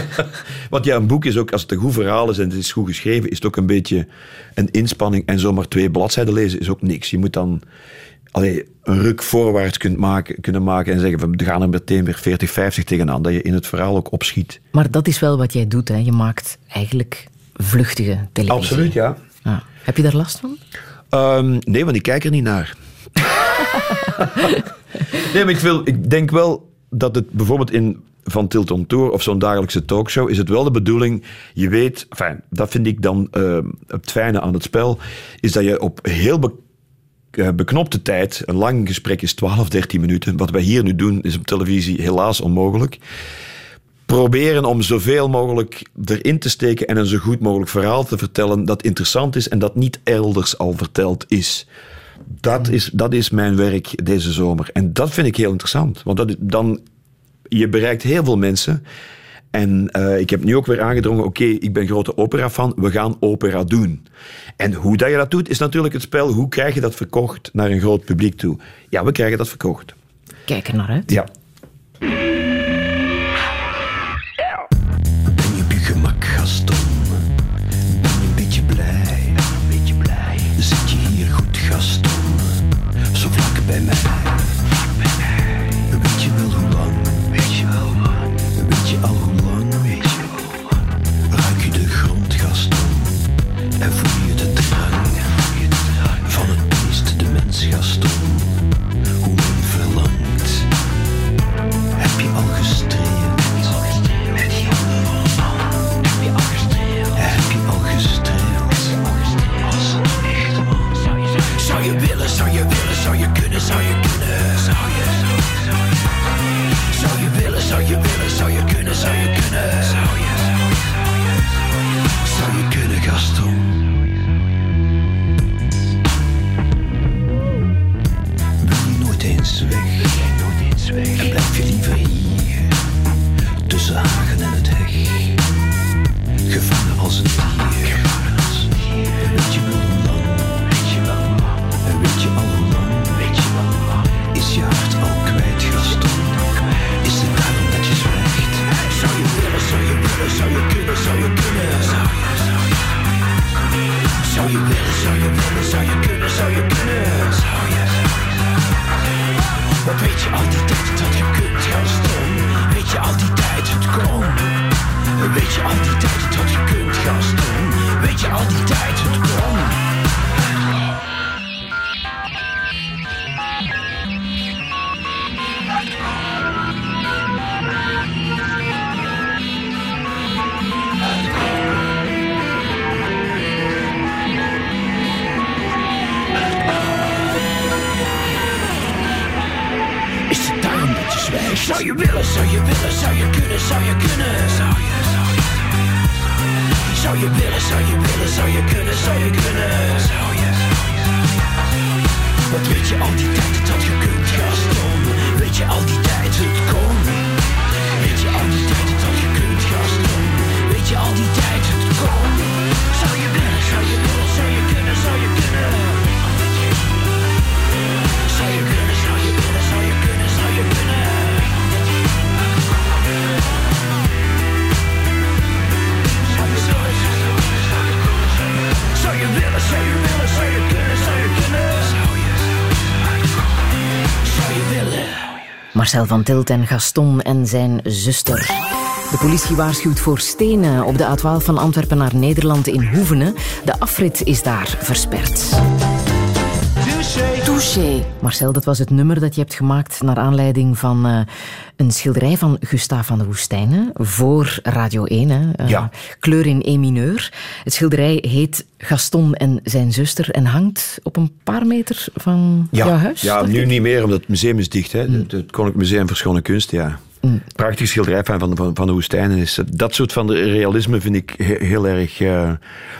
Want ja, een boek is ook, als het een goed verhaal is en het is goed geschreven, is het ook een beetje een inspanning. En zomaar twee bladzijden lezen is ook niks. Je moet dan allee, een ruk voorwaarts kunt maken, kunnen maken en zeggen, we gaan er meteen weer 40, 50 tegenaan. Dat je in het verhaal ook opschiet. Maar dat is wel wat jij doet, hè? je maakt eigenlijk vluchtige televisie. Absoluut, ja. Ja. Heb je daar last van? Ehm, nee, want ik kijk er niet naar. nee, maar ik, wil, ik denk wel dat het bijvoorbeeld in Van Tilton Tour of zo'n dagelijkse talkshow is het wel de bedoeling, je weet, enfin, dat vind ik dan ehm, het fijne aan het spel, is dat je op heel eh, beknopte tijd, een lang gesprek is 12, 13 minuten, wat wij hier nu doen is op televisie helaas onmogelijk, proberen om zoveel mogelijk erin te steken en een zo goed mogelijk verhaal te vertellen dat interessant is en dat niet elders al verteld is. Dat is, dat is mijn werk deze zomer. En dat vind ik heel interessant. Want dat, dan, je bereikt heel veel mensen. En eh, ik heb nu ook weer aangedrongen, oké, ik ben grote opera-fan, we gaan opera doen. En hoe dat je dat doet, is natuurlijk het spel, hoe krijg je dat verkocht naar een groot publiek toe? Ja, we krijgen dat verkocht. Kijk er naar uit. Ja. Marcel van Tilt en Gaston en zijn zuster. De politie waarschuwt voor stenen op de A12 van Antwerpen naar Nederland in Hoevenen. De afrit is daar versperd. Touché. Marcel, dat was het nummer dat je hebt gemaakt naar aanleiding van eh, een schilderij van Gustave van de Woestijnen voor Radio 1. Hè? Eh, Ja. Kleur in E mineur. Het schilderij heet Gaston en zijn zuster en hangt op een paar meter van Ja, jouw huis. ja nu ik? niet meer, omdat het museum is dicht. Hè. Het, het Koninklijk Museum voor Schone Kunst, ja. Prachtig schilderij van, van, van de woestijnen. Is, dat soort van realisme vind ik he- heel erg... eh,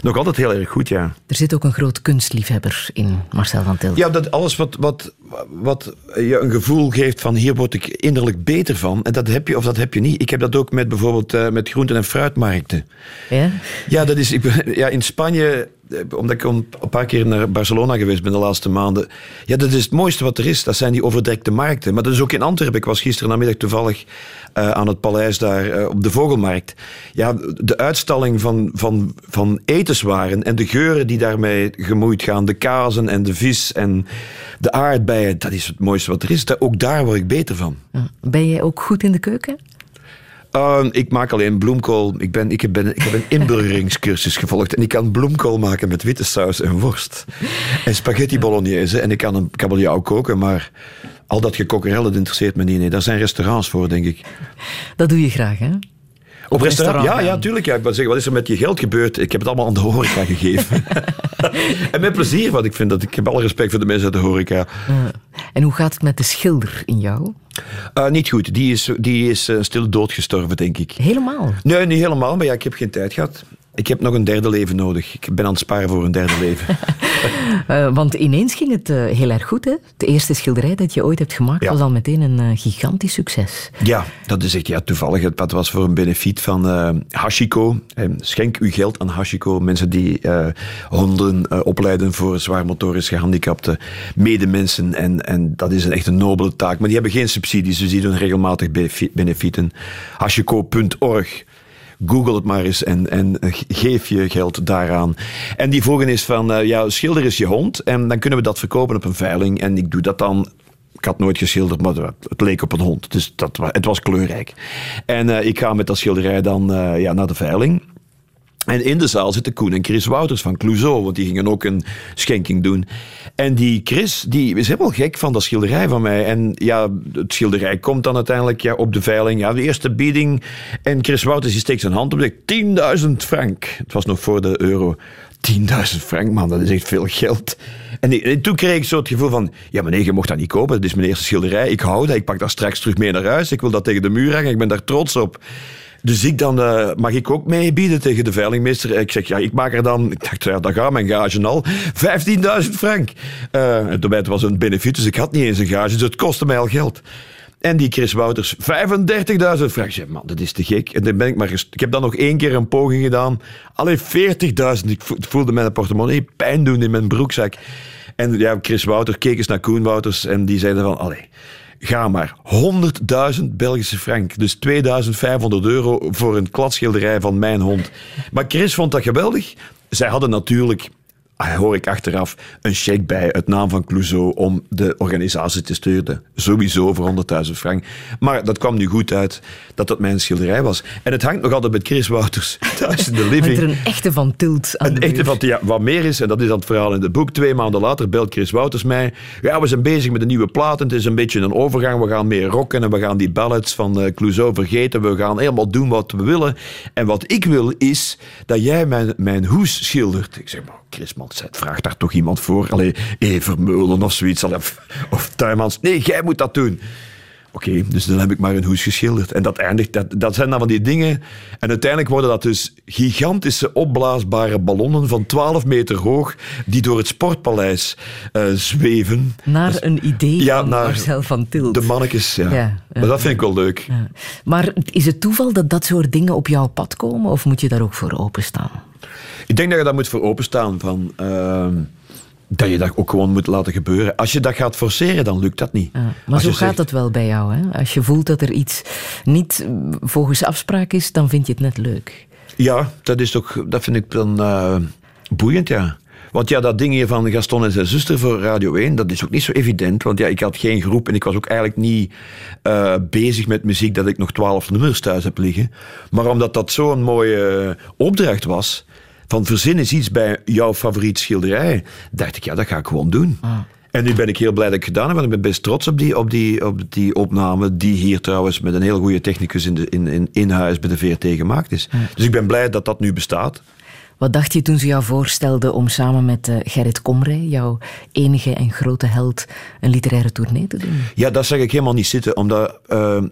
nog altijd heel erg goed, ja. Er zit ook een groot kunstliefhebber in, Marcel van Tilt. Ja, dat alles wat, wat, wat je een gevoel geeft van hier word ik innerlijk beter van. En dat heb je of dat heb je niet. Ik heb dat ook met bijvoorbeeld eh, met groenten- en fruitmarkten. Ja? Ja, dat is, ik ja, in Spanje, omdat ik een paar keer naar Barcelona geweest ben de laatste maanden. Ja, dat is het mooiste wat er is. Dat zijn die overdekte markten. Maar dat is ook in Antwerpen. Ik was gisteren namiddag toevallig eh, aan het paleis daar eh, op de Vogelmarkt. Ja, de uitstalling van, van, van etenswaren en de geuren die daarmee gemoeid gaan. De kazen en de vis en de aardbeien. Dat is het mooiste wat er is. Ook daar word ik beter van. Ben jij ook goed in de keuken? Uh, ik maak alleen bloemkool. Ik, ben, ik, heb, ben, ik heb een inburgeringscursus gevolgd. En ik kan bloemkool maken met witte saus en worst. En spaghetti bolognese. En ik kan een kabeljauw koken, maar al dat gekokkerel, interesseert me niet. Nee, daar zijn restaurants voor, denk ik. Dat doe je graag, hè? Op restaurant? Ja, ja, tuurlijk. Ja. Ik wil zeggen, wat is er met je geld gebeurd? Ik heb het allemaal aan de horeca gegeven. en met plezier, want ik vind dat ik heb alle respect voor de mensen uit de horeca. Ja. En hoe gaat het met de schilder in jou? Uh, niet goed. Die is, die is uh, stil doodgestorven, denk ik. Helemaal? Nee, niet helemaal. Maar ja, ik heb geen tijd gehad. Ik heb nog een derde leven nodig. Ik ben aan het sparen voor een derde leven. Uh, want ineens ging het uh, heel erg goed. Hè? De eerste schilderij dat je ooit hebt gemaakt Ja. was al meteen een uh, gigantisch succes. Ja, dat is echt ja, toevallig. Het was voor een benefiet van eh, Hashiko. Eh, schenk uw geld aan Hashiko. Mensen die eh, honden eh, opleiden voor zwaar motorisch gehandicapte medemensen. En, en dat is een echt een nobele taak. Maar die hebben geen subsidies, dus die doen regelmatig benefi- benefieten. Hashiko.org. Google het maar eens en, en geef je geld daaraan. En die vroegen is van, eh, ja, schilder is je hond en dan kunnen we dat verkopen op een veiling. En ik doe dat dan ik had nooit geschilderd, maar het leek op een hond. Dus dat, het was kleurrijk. En eh, ik ga met dat schilderij dan eh, ja, naar de veiling. En in de zaal zitten Koen en Chris Wouters van Clouseau, want die gingen ook een schenking doen. En die Chris, die is helemaal gek van dat schilderij van mij. En ja, het schilderij komt dan uiteindelijk ja, op de veiling. Ja, de eerste bieding. En Chris Wouters die steekt zijn hand op en zegt 10.000 frank. Het was nog voor de euro. 10.000 frank, man, dat is echt veel geld. En, en toen kreeg ik zo het gevoel van... Ja, nee, je mocht dat niet kopen. Dat is mijn eerste schilderij. Ik hou dat. Ik pak dat straks terug mee naar huis. Ik wil dat tegen de muur hangen. Ik ben daar trots op. Dus ik dan, eh, mag ik ook meebieden tegen de veilingmeester? Ik zeg, ja, ik maak er dan... Ik dacht, ja, dan gaat mijn gage al. 15.000 frank. Eh en was een benefiet, dus ik had niet eens een gage. Dus het kostte mij al geld. En die Chris Wouters, 35.000 frank. Ik man, dat is te gek. En dan ben ik, maar ik heb dan nog één keer een poging gedaan. Alleen 40.000. Ik vo- voelde mijn portemonnee pijn doen in mijn broekzak. En ja, Chris Wouters keek eens naar Koen Wouters en die zeiden van, allee, ga maar. 100.000 Belgische frank. Dus 2500 euro voor een kladschilderij van mijn hond. Maar Chris vond dat geweldig. Zij hadden natuurlijk hoor ik achteraf, een cheque bij het naam van Clouseau om de organisatie te steunen. Sowieso voor 100.000 frank. Maar dat kwam nu goed uit dat dat mijn schilderij was. En het hangt nog altijd met Chris Wouters thuis in de living. er een echte van Tilt aan Een de echte van, ja, wat meer is, en dat is dan het verhaal in het boek, twee maanden later belt Chris Wouters mij. Ja, we zijn bezig met een nieuwe plaat en het is een beetje een overgang. We gaan meer rocken en we gaan die ballads van eh, Clouseau vergeten. We gaan helemaal doen wat we willen. En wat ik wil is dat jij mijn, mijn hoes schildert. Ik zeg, maar Chris, man, zet- vraag daar toch iemand voor. Allee, Evermeulen of zoiets. Of, of Tuymans. Nee, jij moet dat doen. Oké, dus dan heb ik maar een hoes geschilderd. En dat eindigt, dat, dat zijn dan van die dingen. En uiteindelijk worden dat dus gigantische opblaasbare ballonnen van 12 meter hoog, die door het sportpaleis eh, zweven. Naar een idee Ja, van naar Marcel van Tilt. De mannetjes, ja. Ja, maar dat vind ik wel leuk. Ja. Maar is het toeval dat dat soort dingen op jouw pad komen? Of moet je daar ook voor openstaan? Ik denk dat je daar moet voor openstaan. Van, ehm, dat je dat ook gewoon moet laten gebeuren. Als je dat gaat forceren, dan lukt dat niet. Maar Als zo gaat zegt- het wel bij jou. Hè? Als je voelt dat er iets niet volgens afspraak is, dan vind je het net leuk. Ja, dat, is toch, dat vind ik dan eh, boeiend, ja. Want ja, dat ding hier van Gaston en zijn zuster voor Radio 1, dat is ook niet zo evident. Want ja, ik had geen groep en ik was ook eigenlijk niet eh, bezig met muziek dat ik nog twaalf nummers thuis heb liggen. Maar omdat dat zo'n mooie eh, opdracht was, van verzin eens iets bij jouw favoriet schilderij, dacht ik, ja, dat ga ik gewoon doen. En nu ben ik heel blij dat ik het gedaan heb, want ik ben best trots op die, op die, op die opname, die hier trouwens met een heel goede technicus in, de, in, in, in huis bij de VRT gemaakt is. Dus ik ben blij dat dat nu bestaat. Wat dacht je toen ze jou voorstelden om samen met eh, Gerrit Komrij, jouw enige en grote held, een literaire tournee te doen? Ja, dat zag ik helemaal niet zitten, omdat... eh,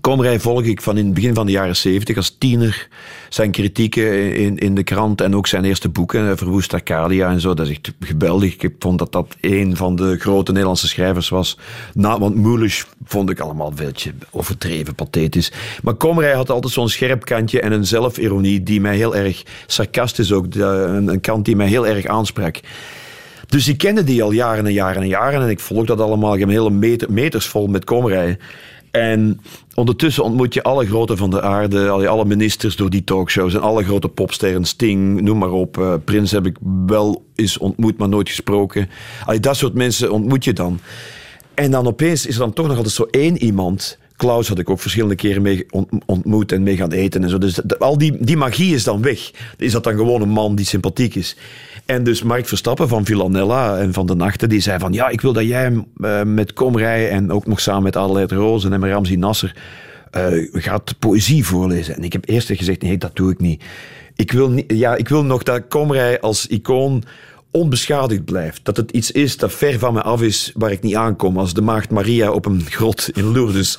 Komrij volg ik van in het begin van de jaren zeventig als tiener. Zijn kritieken in, in de krant en ook zijn eerste boeken, eh, Verwoest Arcadia en zo. Dat is echt geweldig. Ik vond dat dat een van de grote Nederlandse schrijvers was. Na, want Mulisch vond ik allemaal een beetje overdreven, pathetisch. Maar Komrij had altijd zo'n scherp kantje en een zelfironie die mij heel erg sarcastisch ook, een kant die mij heel erg aansprak. Dus ik kende die al jaren en jaren en jaren. En ik volg dat allemaal. Ik heb een hele meter, meters vol met komrij. En ondertussen ontmoet je alle grote van de aarde, alle- ministers door die talkshows en alle grote popsterren, Sting, noem maar op. Eh, Prins heb ik wel eens ontmoet, maar nooit gesproken. Allee, dat soort mensen ontmoet je dan. En dan opeens is er dan toch nog altijd zo één iemand. Klaus had ik ook verschillende keren mee ont- ontmoet en mee gaan eten en zo. Dus al die, die magie is dan weg. Is dat dan gewoon een man die sympathiek is? En dus Mark Verstappen van Villanella en van de Nachten, die zei van ja, ik wil dat jij eh, met Komrij en ook nog samen met Adelheid Rozen en Ramzi Nasser eh, gaat poëzie voorlezen. En ik heb eerst gezegd, nee, dat doe ik niet. Ik wil, ja, ik wil nog dat Komrij als icoon onbeschadigd blijft. Dat het iets is dat ver van me af is, waar ik niet aankom. Als de maagd Maria op een grot in Lourdes.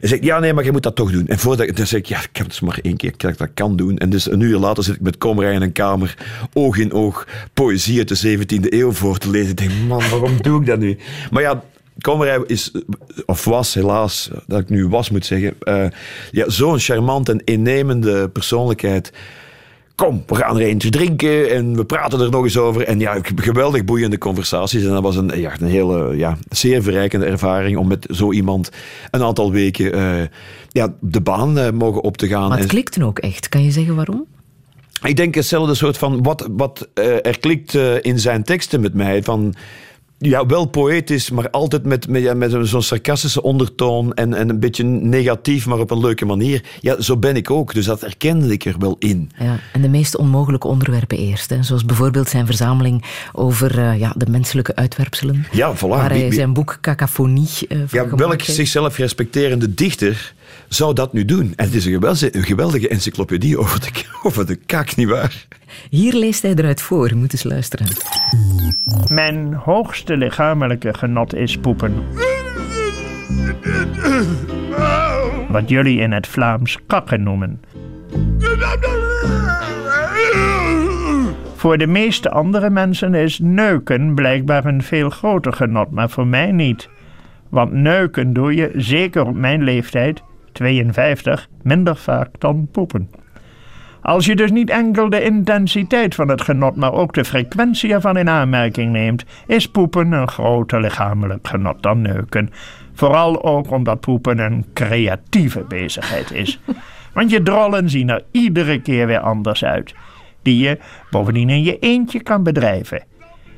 Zeg ik, ja, nee, maar je moet dat toch doen. En voordat ik, dan zeg ik, ja, ik heb het dus maar één keer dat ik dat kan doen. En dus een uur later zit ik met Komrij in een kamer, oog in oog, poëzie uit de 17e eeuw voor te lezen. Ik denk, man, waarom doe ik dat nu? Maar ja, Komrij is, of was helaas, dat ik nu was moet zeggen, eh, ja, zo'n charmant en innemende persoonlijkheid. Kom, we gaan er eentje drinken en we praten er nog eens over. En ja, geweldig boeiende conversaties. En dat was een, ja, een hele, ja, zeer verrijkende ervaring om met zo iemand een aantal weken eh, ja, de baan eh, mogen op te gaan. Maar het klikte ook echt. Kan je zeggen waarom? ik denk hetzelfde soort van wat, wat eh, er klikt in zijn teksten met mij. Van, ja, wel poëtisch, maar altijd met, met, met zo'n sarcastische ondertoon en, en een beetje negatief, maar op een leuke manier. Ja, zo ben ik ook, dus dat herkende ik er wel in. Ja, en de meest onmogelijke onderwerpen eerst. Hè. Zoals bijvoorbeeld zijn verzameling over eh, ja, de menselijke uitwerpselen. Ja, voilà. Waar hij zijn boek Cacophonie voor Ja, welk zichzelf respecterende dichter zou dat nu doen? En het is een geweldige, een geweldige encyclopedie over de, over de kak, nietwaar? Hier leest hij eruit voor. Moet eens luisteren. Mijn hoogste lichamelijke genot is poepen. Wat jullie in het Vlaams kakken noemen. Voor de meeste andere mensen is neuken blijkbaar een veel groter genot, maar voor mij niet. Want neuken doe je, zeker op mijn leeftijd, 52, minder vaak dan poepen. Als je dus niet enkel de intensiteit van het genot, maar ook de frequentie ervan in aanmerking neemt, is poepen een groter lichamelijk genot dan neuken. Vooral ook omdat poepen een creatieve bezigheid is. Want je drollen zien er iedere keer weer anders uit, die je bovendien in je eentje kan bedrijven.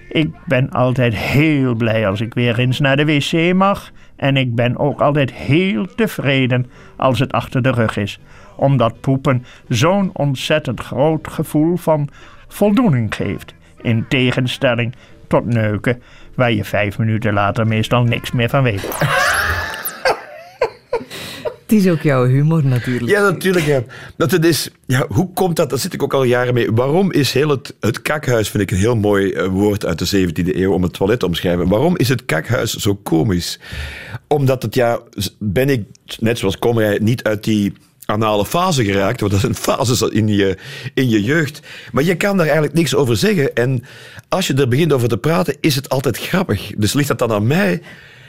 Ik ben altijd heel blij als ik weer eens naar de wc mag. En ik ben ook altijd heel tevreden als het achter de rug is. Omdat poepen zo'n ontzettend groot gevoel van voldoening geeft. In tegenstelling tot neuken, waar je vijf minuten later meestal niks meer van weet. Het is ook jouw humor natuurlijk. Ja, natuurlijk. Dat het is, ja, hoe komt dat? Daar zit ik ook al jaren mee. Waarom is heel het, het kakhuis, vind ik een heel mooi eh, woord uit de 17e eeuw om het toilet te omschrijven. Waarom is het kakhuis zo komisch? Omdat het, ja, ben ik, net zoals Komrij, niet uit die anale fase geraakt. Want dat zijn fases in je, in je jeugd. Maar je kan daar eigenlijk niks over zeggen. En als je er begint over te praten, is het altijd grappig. Dus ligt dat dan aan mij?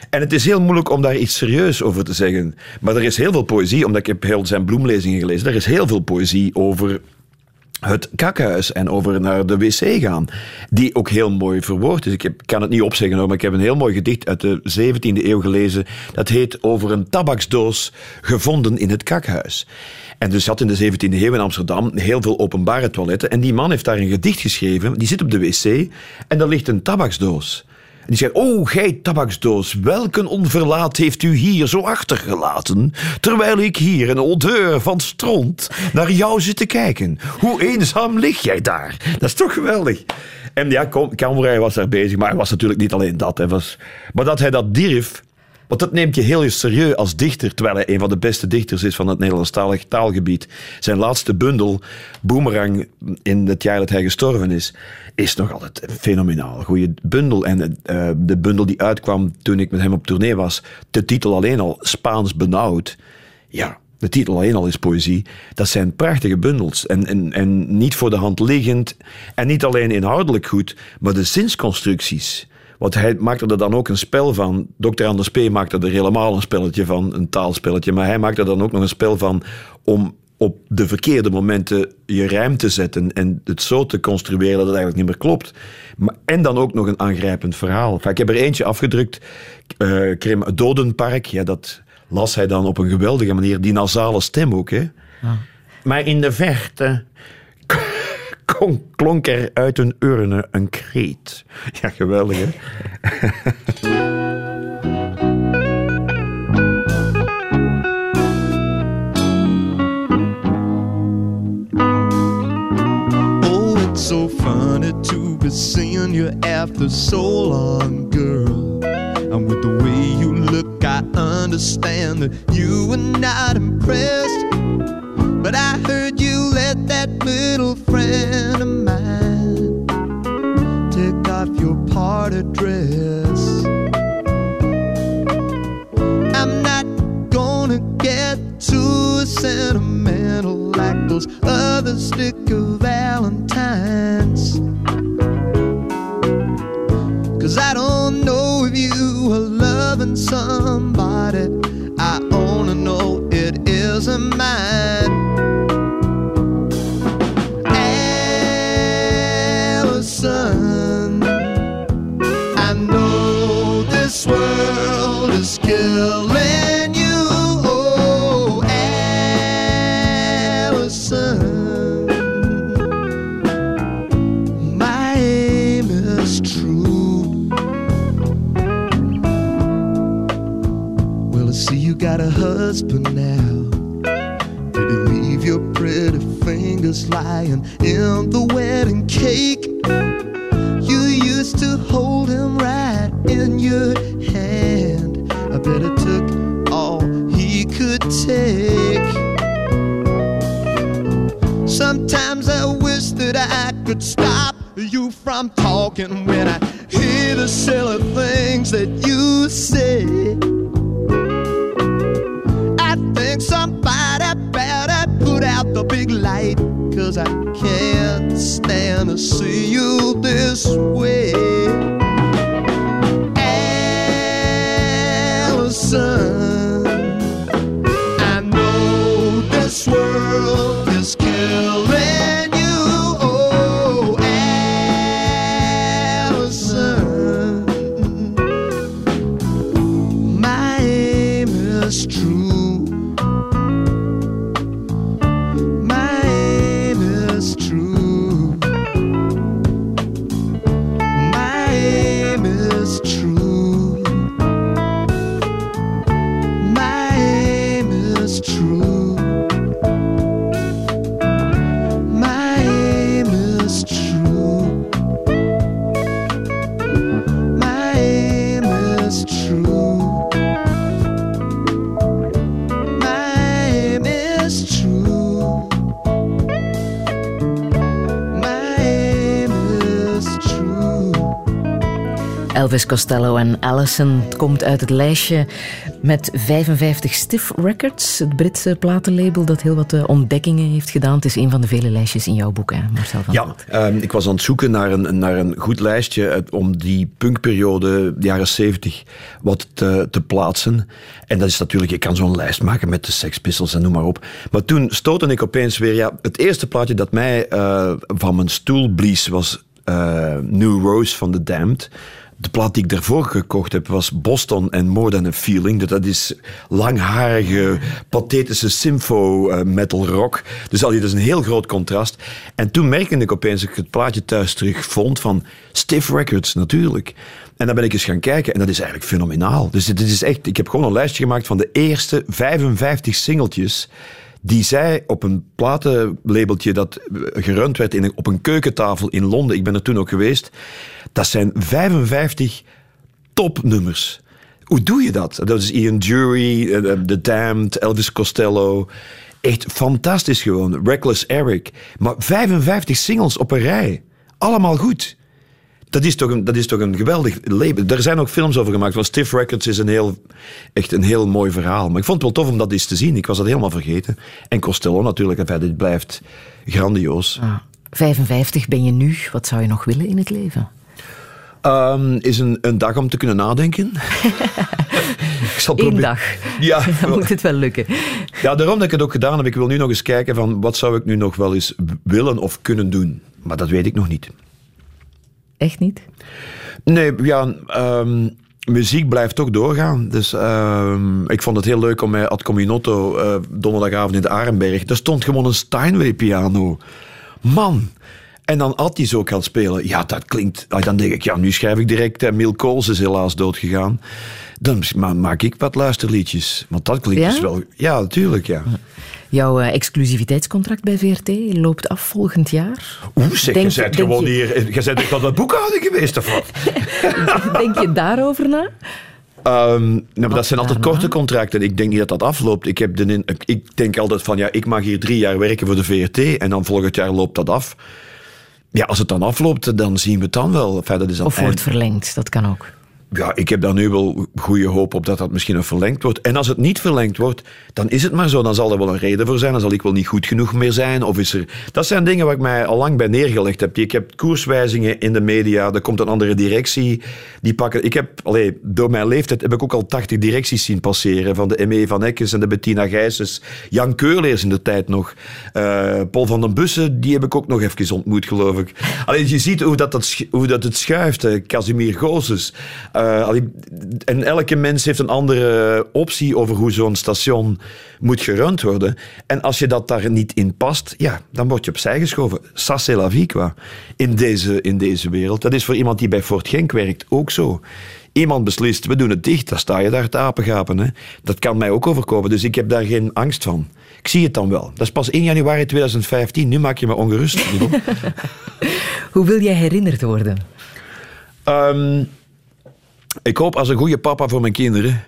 En het is heel moeilijk om daar iets serieus over te zeggen. Maar er is heel veel poëzie, omdat ik heb heel zijn bloemlezingen gelezen. Er is heel veel poëzie over het kakhuis en over naar de wc gaan. Die ook heel mooi verwoord is. Ik heb, kan het niet opzeggen hoor, maar ik heb een heel mooi gedicht uit de 17e eeuw gelezen. Dat heet over een tabaksdoos gevonden in het kakhuis. En dus had in de 17e eeuw in Amsterdam heel veel openbare toiletten. En die man heeft daar een gedicht geschreven. Die zit op de wc en daar ligt een tabaksdoos. Die zegt, oh, gij tabaksdoos, welk onverlaat heeft u hier zo achtergelaten, terwijl ik hier een odeur van stront naar jou zit te kijken. Hoe eenzaam lig jij daar? Dat is toch geweldig? En ja, Kammerij was daar bezig, maar hij was natuurlijk niet alleen dat. Hij was, maar dat hij dat durf, want dat neemt je heel serieus als dichter, terwijl hij een van de beste dichters is van het Nederlandstalig taalgebied. Zijn laatste bundel, Boomerang, in het jaar dat hij gestorven is, is nog altijd een fenomenaal. Goeie bundel. En eh, de bundel die uitkwam toen ik met hem op tournee was, de titel alleen al, Spaans benauwd. ja, de titel alleen al is poëzie. Dat zijn prachtige bundels. En, en, en niet voor de hand liggend. En niet alleen inhoudelijk goed, maar de zinsconstructies. Want hij maakte er dan ook een spel van. Dr. Anders P. maakte er helemaal een spelletje van, een taalspelletje. Maar hij maakte er dan ook nog een spel van om op de verkeerde momenten je rijm te zetten en het zo te construeren dat het eigenlijk niet meer klopt. Maar, en dan ook nog een aangrijpend verhaal. Enfin, ik heb er eentje afgedrukt, eh Krim, Dodenpark. Ja, dat las hij dan op een geweldige manier. Die nasale stem ook, hè. Maar in de verte klonk er uit een urne een kreet. Ja, geweldig, hè? Oh, it's so funny to be seeing you after so long, girl. And with the way you look, I understand that you were not impressed. But I heard you let that little Yeah. Costello en Allison. Het komt uit het lijstje met 55 Stiff Records, het Britse platenlabel dat heel wat eh, ontdekkingen heeft gedaan. Het is een van de vele lijstjes in jouw boek, hè, Marcel van Ja, ehm, ik was aan het zoeken naar een, naar een goed lijstje uit- om die punkperiode, de jaren 70, wat te, te plaatsen. En dat is natuurlijk, ik kan zo'n lijst maken met de Sex Pistols en noem maar op. Maar toen stootte ik opeens weer, ja, het eerste plaatje dat mij eh, van mijn stoel blies was eh, New Rose van The Damned. De plaat die ik daarvoor gekocht heb was Boston and More Than a Feeling. Dat is langharige, pathetische sympho eh, rock. Dus al dat is een heel groot contrast. En toen merkte ik opeens dat ik het plaatje thuis terug vond van Stiff Records natuurlijk. En dan ben ik eens gaan kijken en dat is eigenlijk fenomenaal. Dus dit is echt, ik heb gewoon een lijstje gemaakt van de eerste 55 singeltjes die zij op een platenlabeltje dat gerund werd in op een keukentafel in Londen, ik ben er toen ook geweest, dat zijn 55 topnummers. Hoe doe je dat? Dat is Ian Jury, eh, The Damned, Elvis Costello. Echt fantastisch gewoon. Reckless Eric. Maar 55 singles op een rij. Allemaal goed. Dat is, toch een, dat is toch een geweldig label. Er zijn ook films over gemaakt. Want Stiff Records is een heel, echt een heel mooi verhaal. Maar ik vond het wel tof om dat eens te zien. Ik was dat helemaal vergeten. En Costello natuurlijk. Enfin, dit blijft grandioos. Ah, 55 ben je nu. Wat zou je nog willen in het leven? Ehm, is een, een dag om te kunnen nadenken. ik zal Eén proberen- dag. Ja, Dan moet het wel lukken. Ja, daarom dat ik het ook gedaan heb. Ik wil nu nog eens kijken van wat zou ik nu nog wel eens willen of kunnen doen. Maar dat weet ik nog niet. Echt niet? Nee, ja, ehm, muziek blijft toch doorgaan. Dus ehm, ik vond het heel leuk om met Ad Cominotto eh, donderdagavond in de Arenberg. Daar stond gewoon een Steinway-piano. Man! En dan die zo kan spelen. Ja, dat klinkt... ah, Dan denk ik, ja, nu schrijf ik direct... eh, Miel Kools is helaas doodgegaan. Dan ma- maak ik wat luisterliedjes. Want dat klinkt Ja? dus wel... Ja, natuurlijk, ja. Jouw eh, exclusiviteitscontract bij VRT loopt af volgend jaar. Oeh, zeg, Denk- je bent gewoon je- hier... Je bent echt wat boekhouding geweest, of wat? Denk je daarover na? Ehm, nou, maar dat zijn altijd korte contracten. Ik denk niet dat dat afloopt. Ik, heb de ik denk altijd van, ja, ik mag hier drie jaar werken voor de VRT en dan volgend jaar loopt dat af. Ja, als het dan afloopt, dan zien we het dan wel. Enfin, dat is dan Of wordt eind- verlengd? Dat kan ook. Ja, ik heb daar nu wel goede hoop op dat dat misschien nog verlengd wordt. En als het niet verlengd wordt, dan is het maar zo. Dan zal er wel een reden voor zijn. Dan zal ik wel niet goed genoeg meer zijn. Of is er... Dat zijn dingen waar ik mij al lang bij neergelegd heb. Ik heb koerswijzingen in de media. Er komt een andere directie. Die pakken... Ik heb, allee, door mijn leeftijd heb ik ook al 80 directies zien passeren. Van de M.E. van Ekkes en de Bettina Gijsens. Jan Keurleers in de tijd nog. Eh, Paul van den Bussen, die heb ik ook nog even ontmoet, geloof ik. Alleen je ziet hoe dat, dat, hoe dat het schuift. Casimir Gozes. Allee, en elke mens heeft een andere optie over hoe zo'n station moet gerund worden. En als je dat daar niet in past, ja, dan word je opzij geschoven. Ça, c'est la vie, quoi. In deze, in deze wereld. Dat is voor iemand die bij Fort Genk werkt ook zo. Iemand beslist, we doen het dicht, dan sta je daar te apengapen. Hè. Dat kan mij ook overkomen, dus ik heb daar geen angst van. Ik zie het dan wel. Dat is pas 1 januari 2015. Nu maak je me ongerust. Hoe wil jij herinnerd worden? Ehm, ik hoop als een goede papa voor mijn kinderen.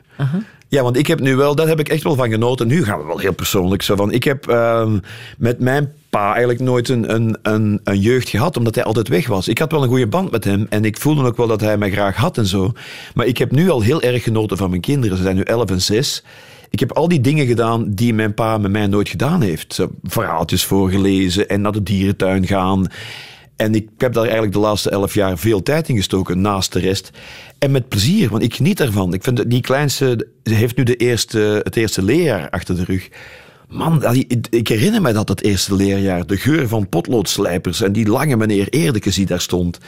Ja, want ik heb nu wel, daar heb ik echt wel van genoten. Nu gaan we wel heel persoonlijk. Zo van, ik heb ehm, met mijn pa eigenlijk nooit een, een, een, een jeugd gehad, omdat hij altijd weg was. Ik had wel een goede band met hem en ik voelde ook wel dat hij mij graag had en zo. Maar ik heb nu al heel erg genoten van mijn kinderen. Ze zijn nu 11 en 6. Ik heb al die dingen gedaan die mijn pa met mij nooit gedaan heeft. Verhaaltjes voorgelezen en naar de dierentuin gaan. En ik heb daar eigenlijk de laatste elf jaar veel tijd in gestoken, naast de rest. En met plezier, want ik geniet ervan. Ik vind dat die kleinste, ze heeft nu de eerste, het eerste leerjaar achter de rug. Man, ik herinner me dat het eerste leerjaar. De geur van potloodslijpers en die lange meneer Eerdekes die daar stond.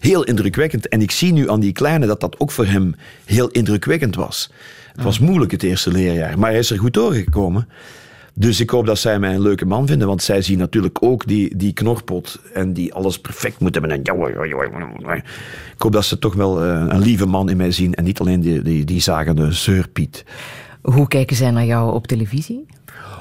Heel indrukwekkend. En ik zie nu aan die kleine dat dat ook voor hem heel indrukwekkend was. Het was moeilijk het eerste leerjaar, maar hij is er goed doorgekomen. Dus ik hoop dat zij mij een leuke man vinden, want zij zien natuurlijk ook die, die knorpot en die alles perfect moet hebben. En ik hoop dat ze toch wel eh, een lieve man in mij zien en niet alleen die, die, die zagende zeurpiet. Hoe kijken zij naar jou op televisie?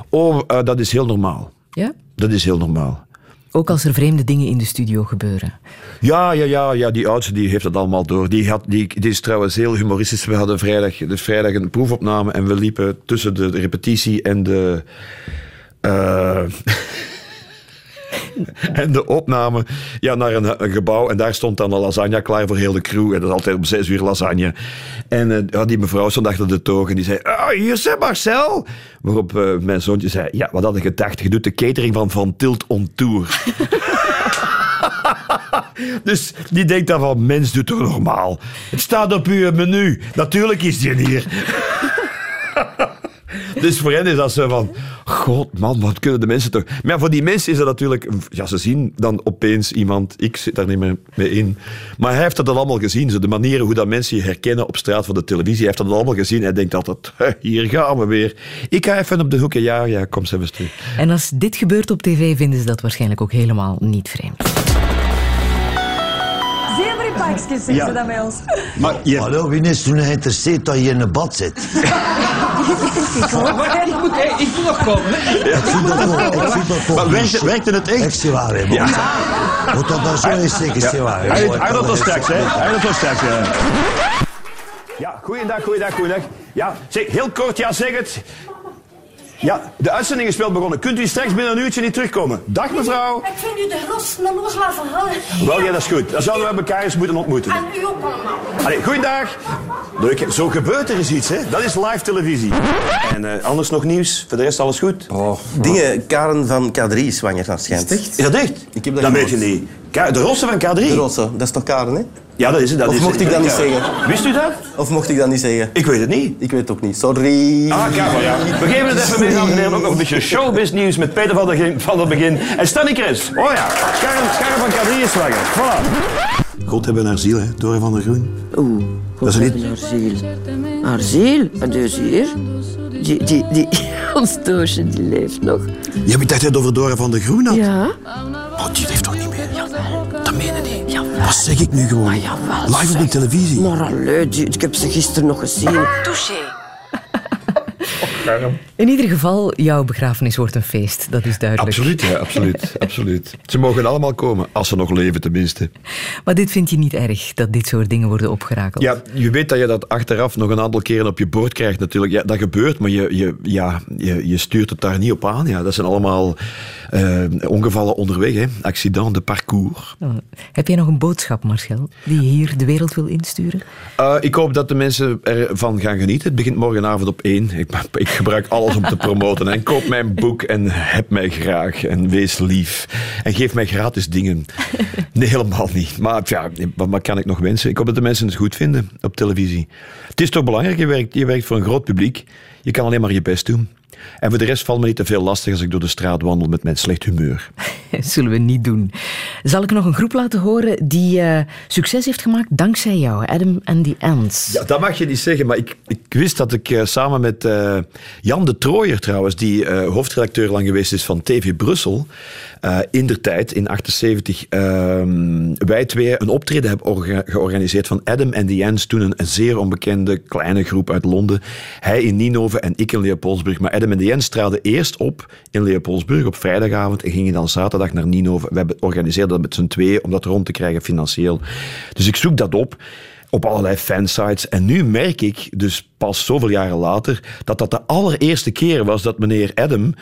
Oh, eh, dat is heel normaal. Ja? Dat is heel normaal. Ook als er vreemde dingen in de studio gebeuren. Ja, ja, ja, ja die oudste die heeft het allemaal door. Die, had, die, die is trouwens heel humoristisch. We hadden vrijdag, de vrijdag een proefopname en we liepen tussen de repetitie en de... eh, en de opname ja, naar een, gebouw. En daar stond dan een lasagne klaar voor heel de crew. En dat is altijd om zes uur lasagne. En eh, die mevrouw stond achter de toog en die zei... Ah, hier is Marcel! Waarop eh, mijn zoontje zei... Ja, wat had ik gedacht? Je doet de catering van Van Tilt on Tour. Dus die denkt dan van, mens, doet toch normaal. Het staat op uw menu. Natuurlijk is die hier. Dus voor hen is dat zo van, god man, wat kunnen de mensen toch... Maar voor die mensen is dat natuurlijk... Ja, ze zien dan opeens iemand, ik zit daar niet meer mee in. Maar hij heeft dat al allemaal gezien. Zo de manieren hoe dat mensen je herkennen op straat van de televisie. Hij heeft dat al allemaal gezien. Hij denkt altijd, "Hè, hier gaan we weer. Ik ga even op de hoek. Ja, ja, kom ze even terug. En als dit gebeurt op tv, vinden ze dat waarschijnlijk ook helemaal niet vreemd. Pakjes zeggen ze dat bij ons. Maar je... Hallo, wie is toen geïnteresseerd dat je in een bad zit? Maar ik moet, ik moet nog komen. Ik vind dat toch, ik vind dat toch Maar werkt- niet- werkte het echt? Echt zwaar, hè, man. Ja. Moet dat nou zo eens zeggen, zwaar, hè? Hij- doet wel sterk, hè? Hij doet wel sterk, ja. Ja, goeiedag, goeiedag, goeiedag. Ja, zeg, heel kort, ja, zeg het. Ja, de uitzending is wel begonnen. Kunt u straks binnen een uurtje niet terugkomen? Dag mevrouw. Ik vind u de gros naar los laten halen. Wel, ja, dat is goed. Dan zouden we elkaar eens moeten ontmoeten. En u ook allemaal. Allee, goeiedag. Leuk, zo gebeurt er eens iets, hè. Dat is live televisie. En eh, anders nog nieuws? Voor de rest alles goed? Oh, dingen, Karen van K3 is zwanger, dat schijnt. Is dat echt? Ik heb dat Dat weet je niet. Ka- De Rosse van K3? De Rosse, dat is toch Karen, hè? Ja, dat is het. Dat of is mocht het. ik dat niet Ja. zeggen? Wist u dat? Of mocht ik dat niet zeggen? Ik weet het niet. Ik weet het ook niet. Sorry. Ah, ja. We geven het even mee, dames en heren. Ook nog een beetje showbiz nieuws met Peter van der, Ge- van der Begin. En Stanny Chris. Oh ja, Karen, van K3 is zwanger. Voilà. God hebben haar ziel, hè. Dore van der Groen. Oeh, Dat is niet... haar ziel. Haar ziel? En dus hier? Die, die, die, ons doosje, die leeft nog. Ja, dacht dat het over Dore van der Groen had. Ja? Oh, die leeft toch niet meer? Dat meen je niet. Wat zeg ik nu gewoon? Live op de televisie. Maar allee, ik heb ze gisteren nog gezien. Touché. In ieder geval, jouw begrafenis wordt een feest. Dat is duidelijk. Absoluut, ja, absoluut, absoluut. Ze mogen allemaal komen, als ze nog leven tenminste. Maar dit vind je niet erg, dat dit soort dingen worden opgerakeld? Ja, je weet dat je dat achteraf nog een aantal keren op je bord krijgt natuurlijk. Ja, dat gebeurt, maar je, je, ja, je, je stuurt het daar niet op aan. Ja, dat zijn allemaal eh, ongevallen onderweg, hè. accident de parcours. Oh. Heb jij nog een boodschap, Marcel, die je hier de wereld wil insturen? Eh, ik hoop dat de mensen ervan gaan genieten. Het begint morgenavond op één. Ik, ik gebruik alles om te promoten. En koop mijn boek en heb mij graag. En wees lief. En geef mij gratis dingen. Nee, helemaal niet. Maar ja, wat, kan ik nog wensen? Ik hoop dat de mensen het goed vinden op televisie. Het is toch belangrijk, je werkt, je werkt voor een groot publiek. Je kan alleen maar je best doen. En voor de rest valt me niet te veel lastig als ik door de straat wandel met mijn slecht humeur. Zullen we niet doen. Zal ik nog een groep laten horen die eh, succes heeft gemaakt dankzij jou, Adam and the Ants? Ja, dat mag je niet zeggen, maar ik, ik wist dat ik eh, samen met eh, Jan de Trooijer trouwens, die hoofdredacteur lang geweest is van TV Brussel, in der tijd, in 78, ehm, wij twee een optreden hebben orga- georganiseerd van Adam and the Ants, toen een, een zeer onbekende kleine groep uit Londen. Hij in Ninove en ik in Leopoldsburg. Maar Adam Ants traden eerst op in Leopoldsburg op vrijdagavond en gingen dan zaterdag naar Ninove. We organiseerden dat met z'n tweeën om dat rond te krijgen financieel. Dus ik zoek dat op op allerlei fansites. En nu merk ik, dus pas zoveel jaren later, dat dat de allereerste keer was dat meneer Adam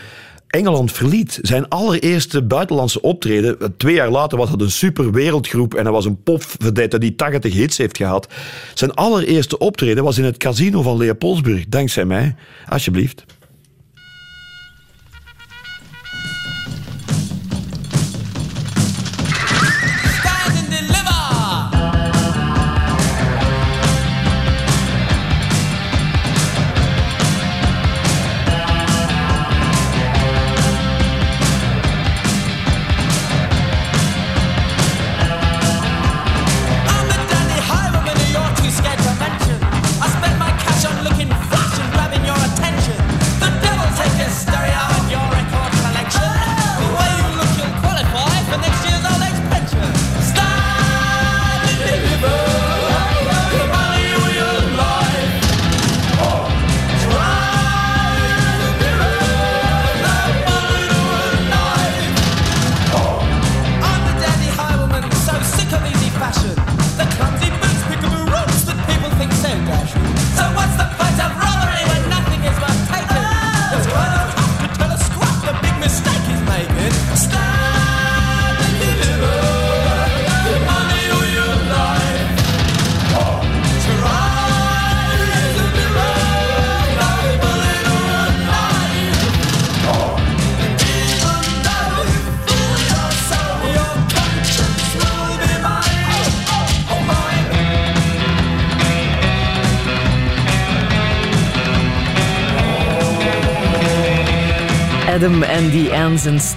Engeland verliet. Zijn allereerste buitenlandse optreden, twee jaar later was dat een super wereldgroep en hij was een popverdette die 80 hits heeft gehad. Zijn allereerste optreden was in het casino van Leopoldsburg, dankzij mij. Alsjeblieft.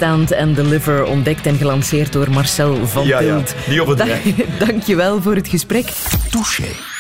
Stand and Deliver, ontdekt en gelanceerd door Marcel van Ja, ja, niet overdrijven. Dank je wel voor het gesprek. Touché.